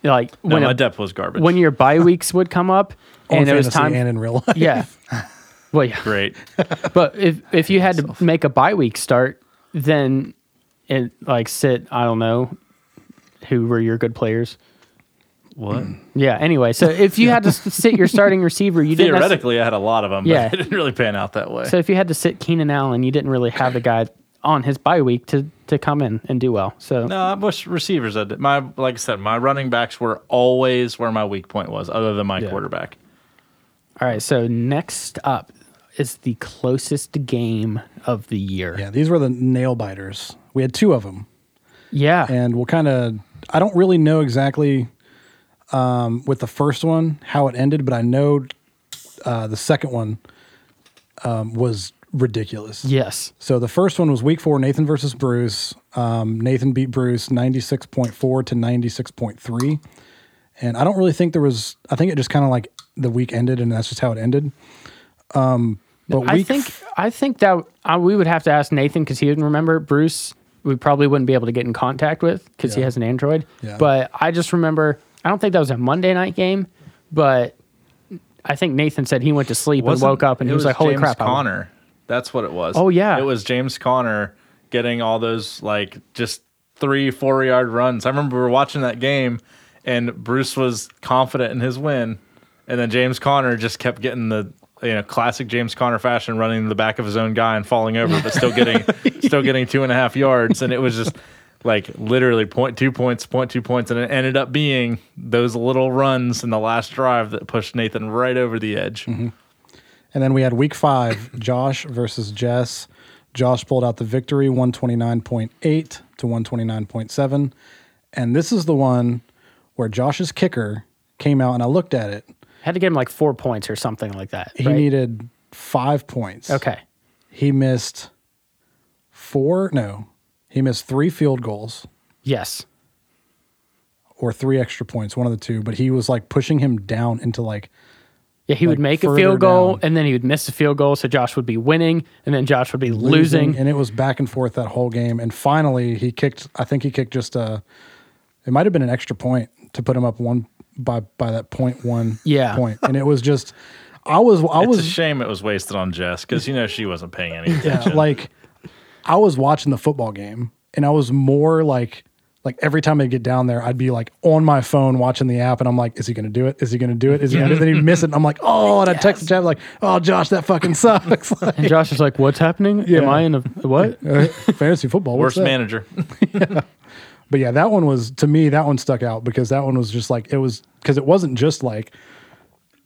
like no, when my a- depth was garbage. when your bye weeks would come up and it was time. and in real life. yeah. Well, yeah. great. But if if you had to make a bye week start, then it like sit I don't know who were your good players. what? Yeah. Anyway, so if you had to sit your starting receiver, you didn't. Theoretically, I had a lot of them, but Yeah. it didn't really pan out that way. So if you had to sit Keenan Allen, you didn't really have the guy on his bye week to to come in and do well. So no, I wish receivers. I did. My like I said, my running backs were always where my weak point was, other than my Yeah. quarterback. all right. So next up is the closest game of the year. Yeah, these were the nail biters. We had two of them. Yeah. and we'll kind of i don't really know exactly um, with the first one how it ended but i know uh, the second one um, was ridiculous. Yes. So the first one was week four, Nathan versus Bruce. Um, Nathan beat Bruce 96.4 to 96.3. And I don't really think there was, I think it just kind of like the week ended and that's just how it ended. Um, but I think I think that uh, we would have to ask Nathan because he didn't remember Bruce. We probably wouldn't be able to get in contact with because he has an Android. Yeah. But I just remember. I don't think that was a Monday night game, but I think Nathan said he went to sleep and Wasn't- woke up and he was, like, "Holy James crap!" I won." Conner. That's what it was. Oh, yeah. it was James Conner getting all those like just three, four yard runs. I remember we were watching that game, and Bruce was confident in his win, and then James Conner just kept getting the you know classic James Conner fashion, running in the back of his own guy and falling over, but still getting still getting two and a half yards, and it was just. Like literally point two points, point two points, and it ended up being those little runs in the last drive that pushed Nathan right over the edge. Mm-hmm. And then we had week five, Josh versus Jess. Josh pulled out the victory, 129.8 to 129.7. And this is the one where Josh's kicker came out and I looked at it. Had to get him like four points or something like that. He right? needed five points. Okay. He missed four, no, he missed three field goals Yes. or three extra points, one of the two, but he was like pushing him down into like, Yeah, he would Like, make a further field goal down. and then he would miss a field goal, so Josh would be winning, and then Josh would be losing. and it was back and forth that whole game. And finally, he kicked. I think he kicked just a. It might have been an extra point to put him up one by by that point one Yeah. point, and it was just. I was I It's was a shame it was wasted on Jess because you know she wasn't paying any yeah, attention. like I was watching the football game, and I was more like like every time I get down there, I'd be like on my phone watching the app, and I'm like, is he going to do it? Is he going to do it? Is he going to? Then he'd miss it, and I'm like, oh, and I text Chad like, oh, Josh, that fucking sucks. like, And Josh is like, "What's happening? Yeah. Am I in a what?" uh, fantasy football, what's Worst that? manager. But yeah, that one was to me that one stuck out because that one was just like it was because it wasn't just like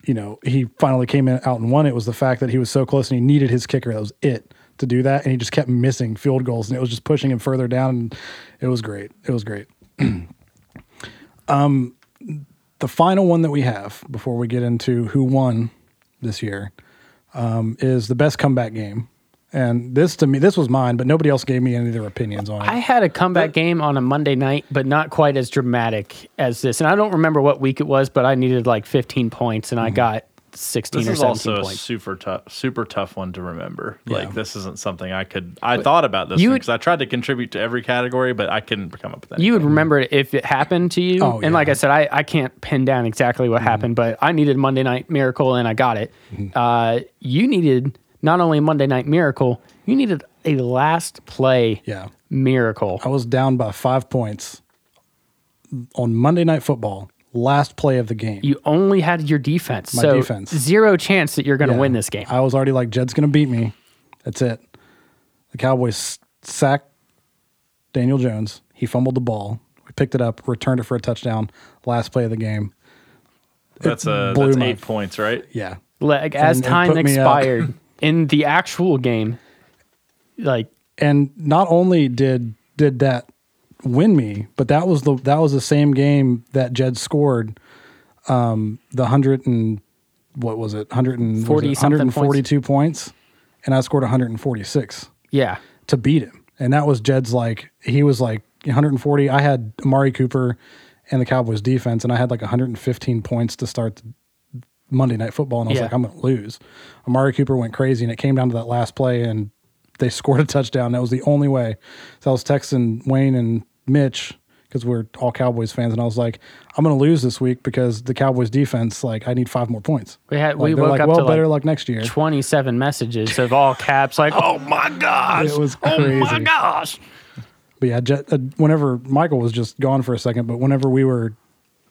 you know he finally came in out and won. It was the fact that he was so close and he needed his kicker. That was it to do that, and he just kept missing field goals, and it was just pushing him further down. And it was great. It was great. um, the final one that we have before we get into who won this year um, is the best comeback game. And this to me, this was mine, but nobody else gave me any of their opinions on it. I had a comeback game on a Monday night, but not quite as dramatic as this. And I don't remember what week it was, but I needed like 15 points, and I mm-hmm. got 16 This or is 17 also a points. super tough, super tough one to remember. Yeah. Like this isn't something I could. I thought about this you one would- because I tried to contribute to every category, but I couldn't come up with anything. You would remember it if it happened to you. Oh, and like. I said, I, I can't pin down exactly what mm-hmm. happened, but I needed Monday Night Miracle and I got it. Mm-hmm. Uh, you needed not only Monday Night Miracle, you needed a last play yeah. miracle. I was down by five points on Monday Night Football, last play of the game. You only had your defense. My so defense. zero chance that you're going to Yeah. win this game. I was already like, Jed's going to beat me. That's it. The Cowboys sacked Daniel Jones. He fumbled the ball. We picked it up, returned it for a touchdown. Last play of the game. that's a uh, blew that's my- eight points, right? Yeah. Like as And- and time put me up. expired in the actual game, like And not only did did that win me, but that was the that was the same game that Jed scored um the 100 and what was it? hundred and forty, it something 142 points. and I scored 146. yeah, to beat him. And that was Jed's like he was like 140. I had Amari Cooper and the Cowboys defense, and I had like 115 points to start the Monday night football, and I was Yeah. like, I'm gonna lose. Amari Cooper went crazy, and it came down to that last play, and they scored a touchdown. That was the only way. So I was texting Wayne and Mitch because we're all Cowboys fans, and I was like, I'm gonna lose this week because the Cowboys defense, like, I need five more points. we had Like, we woke like, up well, to better like luck next year. 27 messages of all caps, like oh my gosh, It was crazy. oh my gosh. But yeah, uh, whenever Michael was just gone for a second, but whenever we were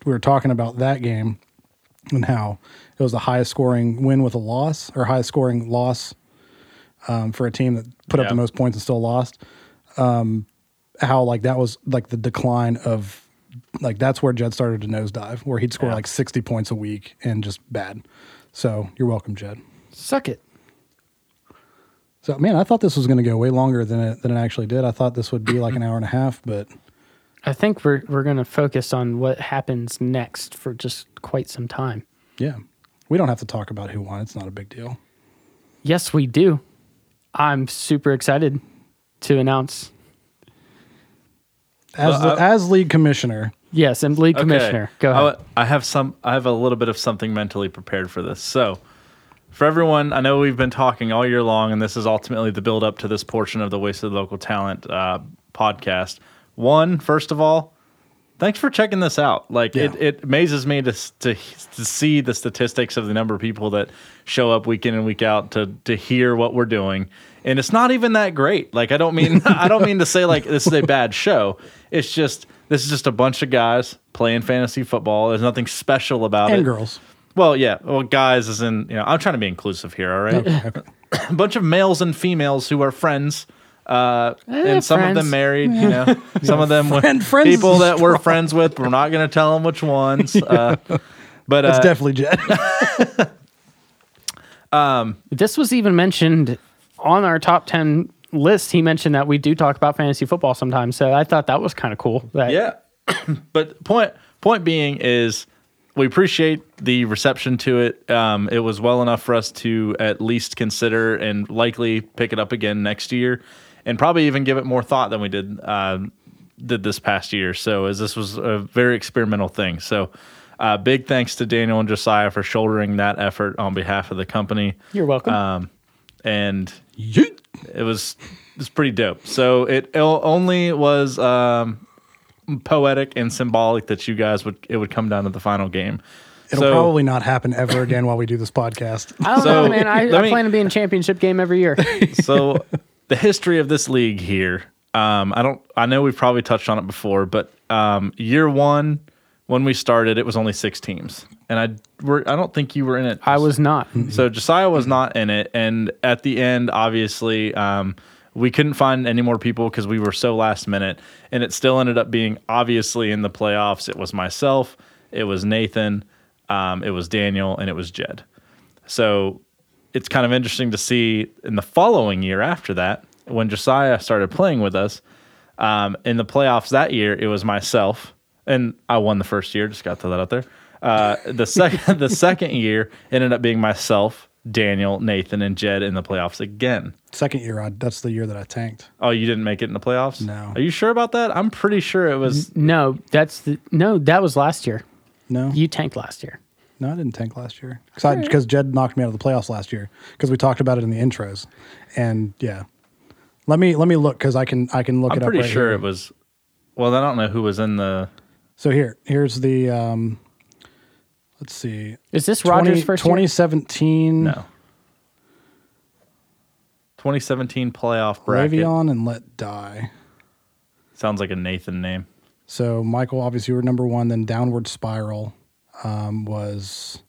we were talking about that game and how it was the highest scoring win with a loss or highest scoring loss um, for a team that put up the most points and still lost. Um, how like that was like the decline of like that's where Jed started to nosedive, where he'd score Yeah. like sixty points a week and just bad. So you're welcome, Jed. Suck it. So man, I thought this was going to go way longer than it than it actually did. I thought this would be like an hour and a half, but I think we're we're gonna focus on what happens next for just quite some time. Yeah. We don't have to talk about who won. It's not a big deal. Yes, we do. I'm super excited to announce. As Well, the, I- as league commissioner, Yes, and league commissioner. Go I, ahead. I have some. I have a little bit of something mentally prepared for this. So, for everyone, I know we've been talking all year long, and this is ultimately the build up to this portion of the Wasted Local Talent uh, podcast. One, first of all, thanks for checking this out. Like it, Yeah. it amazes me to, to to see the statistics of the number of people that show up week in and week out to to hear what we're doing. And it's not even that great. Like I don't mean I don't mean to say like this is a bad show. It's just this is just a bunch of guys playing fantasy football. There's nothing special about and it. girls. Well, yeah. Well, guys is in, you know, I'm trying to be inclusive here, all right? a bunch of males and females who are friends. Uh, and some of them married, you know, some of them with Friend- friends people is that we're friends with. We're not going to tell them which ones. Uh, but That's uh, definitely Jed. Um, This was even mentioned on our top 10 list. He mentioned that we do talk about fantasy football sometimes. So I thought that was kind of cool. That, Yeah. but point point being is we appreciate the reception to it. Um, it was well enough for us to at least consider and likely pick it up again next year, and probably even give it more thought than we did um, did this past year. So as this was a very experimental thing. So. Uh, big thanks to Daniel and Josiah for shouldering that effort on behalf of the company. You're welcome. Um, and Yeet. it was it was pretty dope. So it o- only was um, poetic and symbolic that you guys would it would come down to the final game. It'll so, probably not happen ever again while we do this podcast. I don't so, know, man. I, I me- plan to be in championship game every year. so the history of this league here. Um, I don't. I know we've probably touched on it before, but um, year one when we started, it was only six teams, and I were I don't think you were in it. I was not. So Josiah was not in it, and at the end, obviously, um, we couldn't find any more people because we were so last minute, and it still ended up being obviously in the playoffs. It was myself, it was Nathan, um, it was Daniel, and it was Jed. So it's kind of interesting to see in the following year after that, when Josiah started playing with us um, in the playoffs that year, it was myself, and I won the first year. Just got to throw that out there. Uh, the second, the second year ended up being myself, Daniel, Nathan, and Jed in the playoffs again. Second year, I, that's the year that I tanked. Oh, you didn't make it in the playoffs? No. Are you sure about that? I'm pretty sure it was. No, that's the no. That was last year. No, You tanked last year. No, I didn't tank last year because Jed knocked me out of the playoffs last year because we talked about it in the intros, and yeah. Let me let me look because I can I can look I'm it up. pretty right sure here. it was. Well, I don't know who was in the. So here here's the um, let's see. Is this 20 Rogers' first 2017 No. 2017 playoff bracket. Le'Veon and Let Die. Sounds like a Nathan name. So Michael, obviously, you were number one. Then Downward Spiral um, was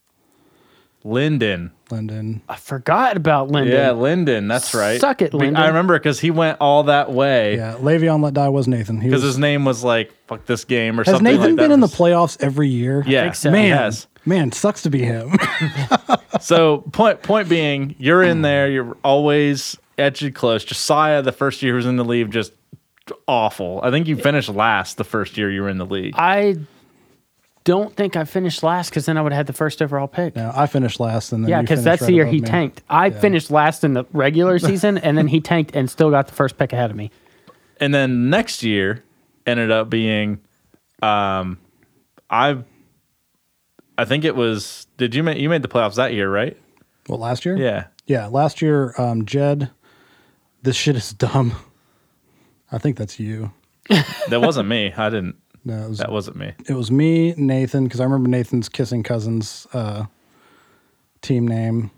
Lyndon. Lyndon. I forgot about Lyndon. Yeah, Lyndon. That's right. Suck it, Lyndon. I remember because he went all that way Yeah, Le'Veon Let Die was Nathan. Because his name was like "fuck this game" or has something. Nathan like that. Has Nathan been in the playoffs every year? Yeah, so. man, he has. man, sucks to be him. So point point being, you're in there. You're always edgy close. Josiah, the first year he was in the league, just awful. I think you finished last the first year you were in the league. I don't think I finished last because then I would have had the first overall pick. no, I finished last, and then Yeah, because that's right the year he me. tanked. I finished last in the regular season, and then he tanked and still got the first pick ahead of me. and then next year ended up being, um, I, I think it was. Did you make you made the playoffs that year, right? Well, last year? Yeah. yeah, last year, um, Jed. This shit is dumb. I think that's you. That wasn't me. I didn't. No, it was, That wasn't me. it was me, Nathan, because I remember Nathan's kissing cousins uh, team name.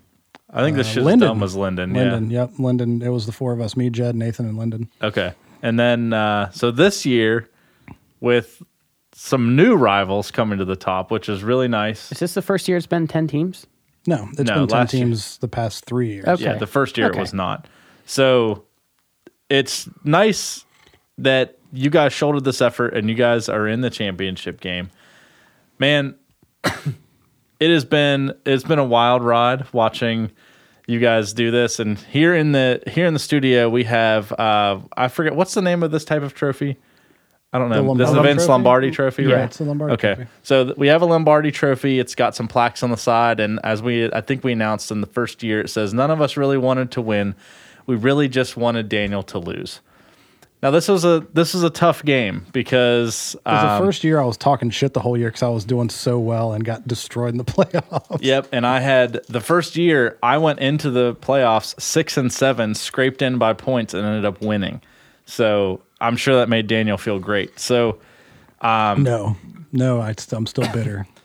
I think this Uh, shit's Lyndon. dumb was Lyndon. Lyndon. Yeah. Yep, Lyndon. It was the four of us: me, Jed, Nathan, and Lyndon. Okay. And then uh, so this year, with some new rivals coming to the top, which is really nice. Is this the first year it's been 10 teams? No, it's No, been ten last year. teams the past three years. Okay. Yeah, the first year Okay. it was not. So it's nice that you guys shouldered this effort and you guys are in the championship game. Man, it has been it's been a wild ride watching you guys do this and here in the here in the studio we have uh I forget what's the name of this type of trophy? I don't know. This is the Lombardi Vince trophy? Lombardi trophy, Yeah, right? it's a Lombardi Okay. trophy. So th- we have a Lombardi trophy. It's got some plaques on the side, and as we, I think we announced in the first year, it says none of us really wanted to win. We really just wanted Daniel to lose. Now this was a this was a tough game because um, the first year I was talking shit the whole year because I was doing so well and got destroyed in the playoffs. Yep, and I had the first year I went into the playoffs six and seven, scraped in by points, and ended up winning. So I'm sure that made Daniel feel great. So No, no, I, I'm still bitter.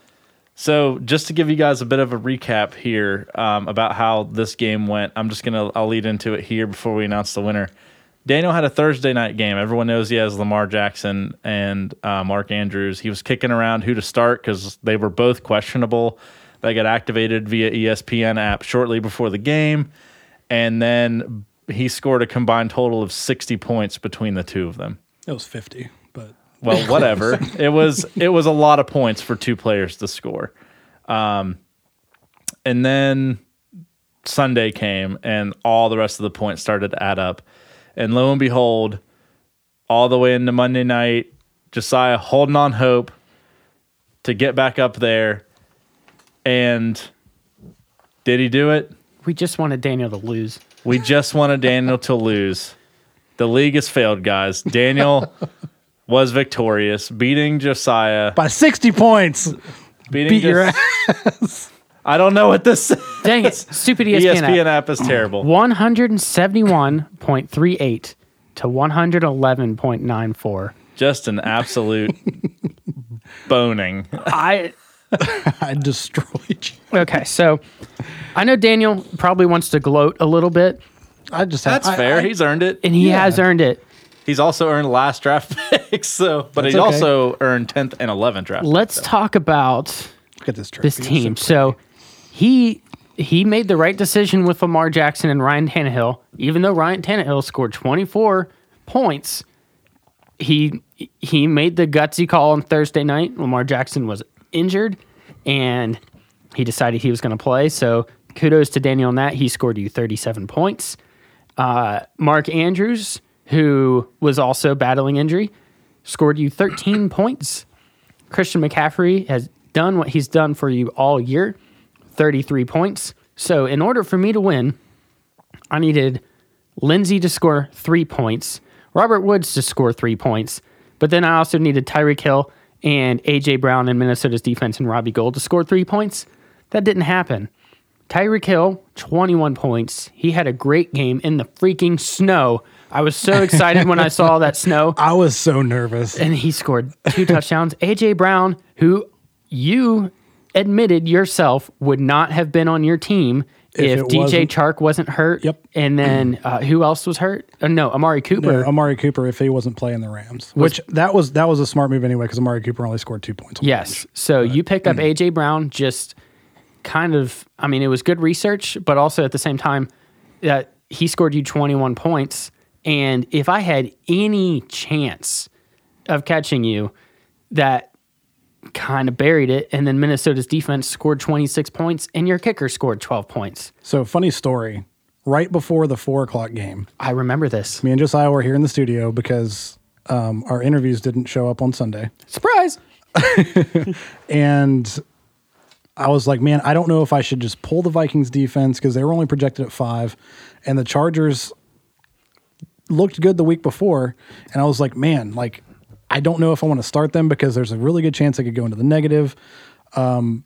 So just to give you guys a bit of a recap here um, about how this game went, I'm just gonna I'll lead into it here before we announce the winner. Daniel had a Thursday night game. Everyone knows he has Lamar Jackson and uh, Mark Andrews. He was kicking around who to start because they were both questionable. They got activated via ESPN app shortly before the game, and then he scored a combined total of 60 points between the two of them. It was 50, but Well, whatever. it was it was a lot of points for two players to score. Um, and then Sunday came, and all the rest of the points started to add up. And lo and behold, all the way into Monday night, Josiah holding on hope to get back up there. And did he do it? We just wanted Daniel to lose. We just wanted Daniel to lose. The league has failed, guys. Daniel was victorious, beating Josiah. by 60 points, Beating beat your ass. I don't know what this is. Dang it. Stupid ESPN, ESPN app. app is terrible. 171.38 to 111.94. Just an absolute boning. I I destroyed you. okay, so I know Daniel probably wants to gloat a little bit, I just That's I- fair. I- He's earned it. and he Yeah. has earned it. He's also earned last draft picks. So, but That's he okay. also earned tenth and eleventh draft. Let's talk about look at this trophy. this It's team. so So he he made the right decision with Lamar Jackson and Ryan Tannehill. Even though Ryan Tannehill scored 24 points, he he made the gutsy call on Thursday night. Lamar Jackson was injured, and he decided he was going to play. So kudos to Daniel on that. He scored you 37 points. Uh, Mark Andrews, who was also battling injury, scored you 13 points. Christian McCaffrey has done what he's done for you all year 33 points. So, in order for me to win, I needed Lindsay to score three points, Robert Woods to score three points, but then I also needed Tyreek Hill and A.J. Brown and Minnesota's defense and Robbie Gould to score three points. That didn't happen. Tyreek Hill, 21 points. He had a great game in the freaking snow. I was so excited when I saw that snow I was so nervous. and he scored two touchdowns. AJ Brown, who you admitted yourself would not have been on your team If if, DJ wasn't- Chark wasn't hurt. Yep. And then uh, who else was hurt? Uh, no, Amari Cooper. No, Amari Cooper if he wasn't playing the Rams, which that was that was a smart move anyway because Amari Cooper only scored two points. yes. So you picked up AJ Brown just kind of I mean it was good research, but also at the same time that he scored you 21 points and if I had any chance of catching you that kind of buried it and then Minnesota's defense scored 26 points and your kicker scored 12 points. So funny story. Right before the four o'clock game, I remember this. me and Josiah were here in the studio because um, our interviews didn't show up on Sunday, Surprise. and I was like, man, I don't know if I should just pull the Vikings defense because they were only projected at five, and the Chargers looked good the week before, and I was like, man, like I don't know if I want to start them because there's a really good chance I could go into the negative. Um,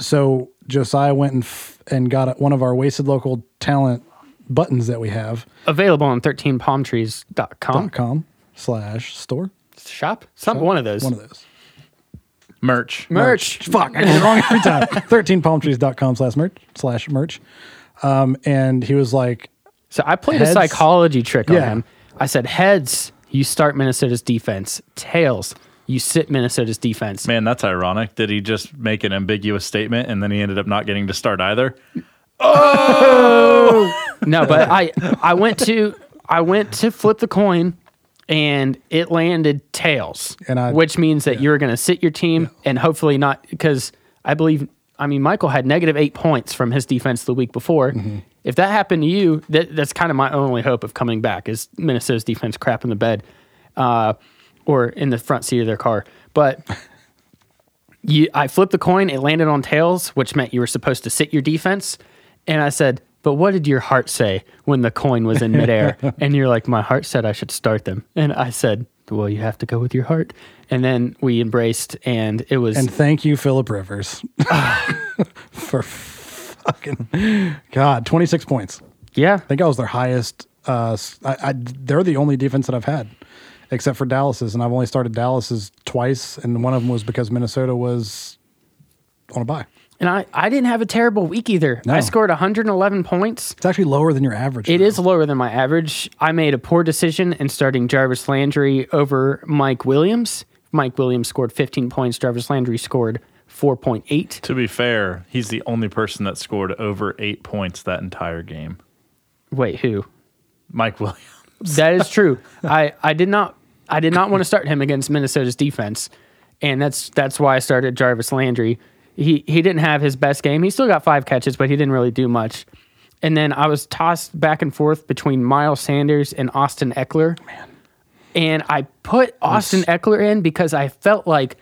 so Josiah went and f- and got a, one of our wasted local talent buttons that we have Available on 13palmtrees.com. com slash store Shop? Some one of those. one of those Merch. Merch. fuck i get it wrong every time 13palmtrees.com slash merch slash merch um, and he was like So I played Heads- a psychology trick on Yeah. him. I said, heads, you start Minnesota's defense. Tails, you sit Minnesota's defense. Man, that's ironic. Did he just make an ambiguous statement and then he ended up not getting to start either? Oh no, but I I went to I went to flip the coin and it landed tails. And I- which means that you're gonna sit your team and hopefully not because I believe I mean Michael had negative eight points from his defense the week before. Mm-hmm. If that happened to you, that, that's kind of my only hope of coming back is Minnesota's defense crap in the bed. Uh, or in the front seat of their car. But you, I flipped the coin. It landed on tails, which meant you were supposed to sit your defense. And I said, but what did your heart say when the coin was in midair? and you're like, my heart said I should start them. And I said, well, you have to go with your heart. And then we embraced, and it was And thank you, Philip Rivers, for fucking God, twenty six points. yeah, I think I was their highest. Uh, I, I- they're the only defense that I've had, except for Dallas's, and I've only started Dallas's twice, and one of them was because Minnesota was on a bye. and I I didn't have a terrible week either. I No. scored 111 points. It's actually lower than your average. It though. is lower than my average. I made a poor decision in starting Jarvis Landry over Mike Williams. Mike Williams scored 15 points. Jarvis Landry scored 4.8. To be fair, he's the only person that scored over eight points that entire game. Wait, who? Mike Williams. That is true. I, I did not I did not want to start him against Minnesota's defense, and that's that's why I started Jarvis Landry. He he didn't have his best game. He still got five catches, but he didn't really do much. And then I was tossed back and forth between Miles Sanders and Austin Ekeler. Man. And I put Austin Ekeler in because I felt like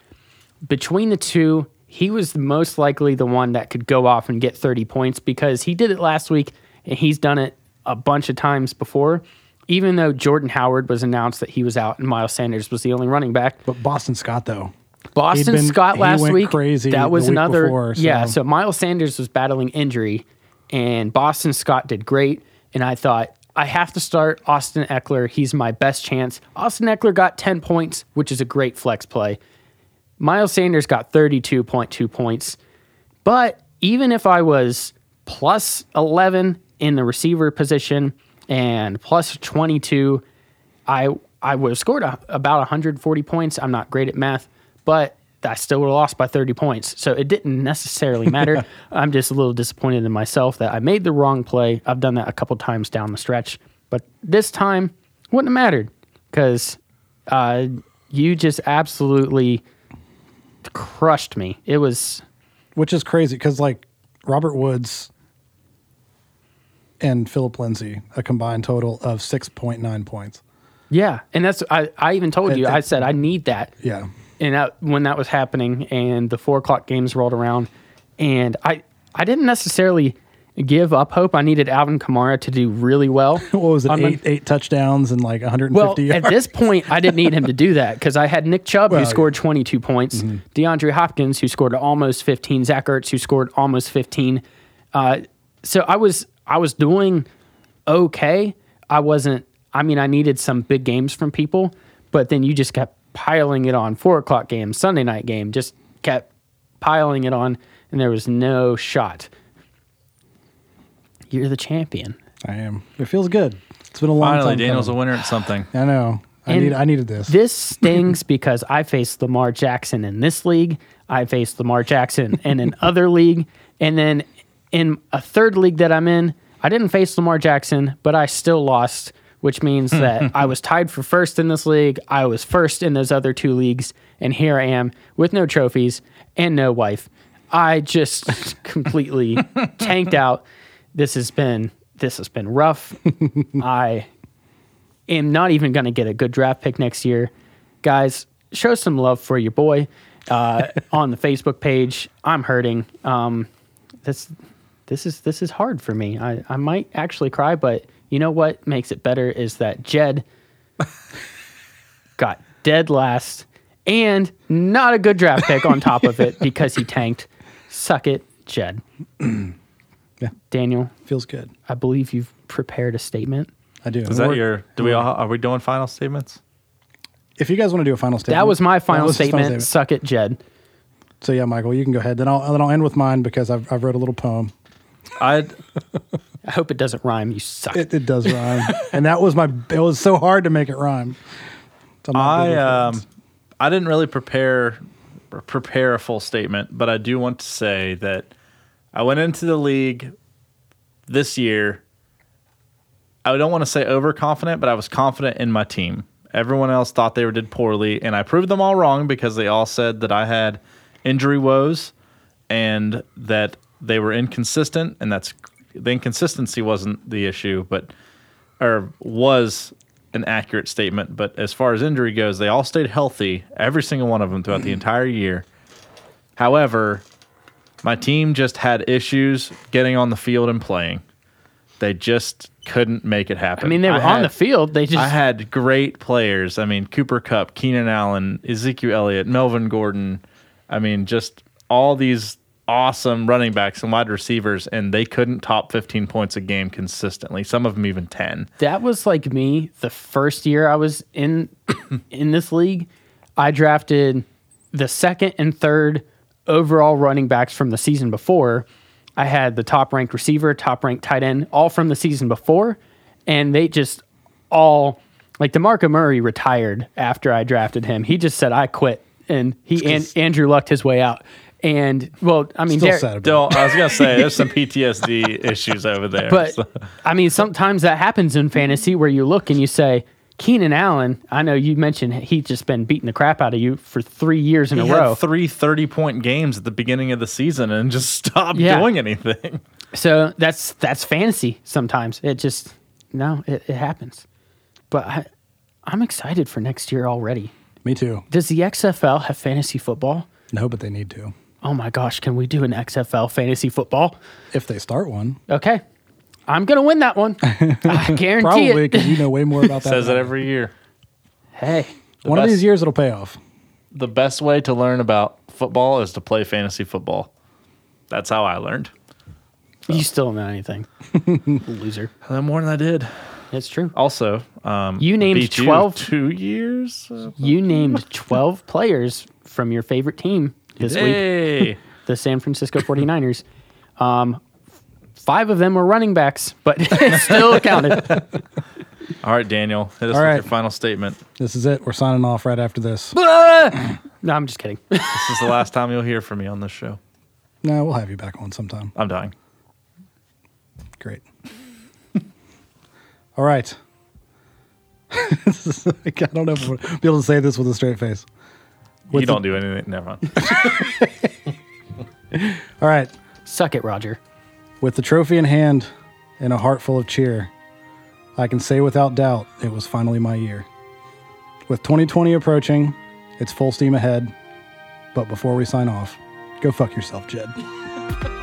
between the two, he was most likely the one that could go off and get 30 points because he did it last week and he's done it a bunch of times before. Even though Jordan Howard was announced that he was out and Miles Sanders was the only running back, But Boston Scott though, Boston been- Scott last week crazy That was week another before, yeah. so- So Miles Sanders was battling injury, and Boston Scott did great. And I thought I have to start Austin Ekeler. He's my best chance. Austin Ekeler got ten points, which is a great flex play. Miles Sanders got thirty-two point two points. But even if I was plus 11 in the receiver position and plus 22, I I would have scored a, about 140 points. I'm not great at math, but I still would have lost by 30 points. So it didn't necessarily matter. I'm just a little disappointed in myself that I made the wrong play. I've done that a couple times down the stretch, but this time wouldn't have mattered because uh, you just absolutely crushed me. It was which is crazy because like Robert Woods and Phillip Lindsay, a combined total of six point nine points. Yeah, and that's I. I even told you. It- I said I need that. Yeah, And that, when that was happening, and the four o'clock games rolled around, and I I didn't necessarily give up hope. I needed Alvin Kamara to do really well. what was it? on my- Eight eight touchdowns and like 150 well, yards. at this point, I didn't need him to do that because I had Nick Chubb Well, who yeah. scored 22 points, DeAndre Hopkins who scored almost 15, Zach Ertz who scored almost 15. Uh, so I was I was doing okay. I wasn't. I mean, I needed some big games from people, but then you just kept piling it on. Four o'clock game, Sunday night game, just kept piling it on, and there was no shot. You're the champion. I am. It feels good. It's been a long time. Finally, time. Daniel's a winner at something. I know. I And need. I needed this. This stings because I faced Lamar Jackson in this league. I faced Lamar Jackson in another league. And then in a third league that I'm in, I didn't face Lamar Jackson, but I still lost, which means that I was tied for first in this league. I was first in those other two leagues. And here I am with no trophies and no wife. I just completely tanked out. This has been this has been rough. I am not even going to get a good draft pick next year. Guys, show some love for your boy uh, on the Facebook page. I'm hurting. Um, this this is this is hard for me. I, I might actually cry, but you know what makes it better is that Jed got dead last and not a good draft pick on top of it because he tanked. Suck it, Jed. Yeah. Daniel, feels good. I believe you've prepared a statement. I do. Is that We're- your? Do we all? Are we doing final statements? If you guys want to do a final statement, That was my final was his statement. Suck it, Jed. So yeah, Michael, you can go ahead. Then I'll then I'll end with mine because I've I've wrote a little poem. I I hope it doesn't rhyme. You suck. It, it does rhyme, and that was my. It was so hard to make it rhyme. So I'm not good I with um. I didn't really prepare prepare a full statement, but I do want to say that I went into the league this year. I don't want to say overconfident, but I was confident in my team. Everyone else thought they did poorly, and I proved them all wrong because they all said that I had injury woes and that they were inconsistent, and that's the inconsistency wasn't the issue, but or was an accurate statement. But as far as injury goes, they all stayed healthy, every single one of them throughout the entire year. However, my team just had issues getting on the field and playing. They just couldn't make it happen. I mean, they were on had- the field. They just I had great players. I mean, Cooper Kupp, Keenan Allen, Ezekiel Elliott, Melvin Gordon. I mean, just all these awesome running backs and wide receivers, and they couldn't top 15 points a game consistently. Some of them even 10. that was like me the first year I was in in this league. I drafted the second and third overall running backs from the season before. I had the top ranked receiver, top ranked tight end, all from the season before, and they just all like Demarco Murray retired after I drafted him. He just said I quit, and he and Andrew lucked his way out. And well, I mean, Still Dar- sad about Still, I was gonna say there's some PTSD issues over there. But so. I mean, sometimes that happens in fantasy where you look and you say, Keenan Allen, I know you mentioned he's just been beating the crap out of you for three years in he a row. had three 30 point games at the beginning of the season and just stopped Yeah. doing anything. so that's that's fantasy sometimes. It just, no, it, it happens. But I, I'm excited for next year already. Me too. Does the XFL have fantasy football? No, but they need to. Oh my gosh, can we do an XFL fantasy football? If they start one. Okay. I'm going to win that one. I guarantee Probably it. because you know way more about that. Says than it I do. every year. Hey, One of best- these years it'll pay off. The best way to learn about football is to play fantasy football. That's how I learned. you still don't know anything. Loser. I know more than I did. It's true. Also, um, You named beat you 12 two years. Uh, You named 12 players from your favorite team this week, hey, the San Francisco 49ers. Um, five of them were running backs, but it still counted. all right, Daniel, hit us All with right. your final statement. This is it. We're signing off right after this. no, I'm just kidding. This is the last time you'll hear from me on this show. No, we'll have you back on sometime. I'm dying. Great. All right. Is- I don't know if I'll be able to say this with a straight face. you don't do anything. Never mind. All right. Suck it, Roger. With the trophy in hand and a heart full of cheer, I can say without doubt it was finally my year. With 2020 approaching, it's full steam ahead. But before we sign off, go fuck yourself, Jed.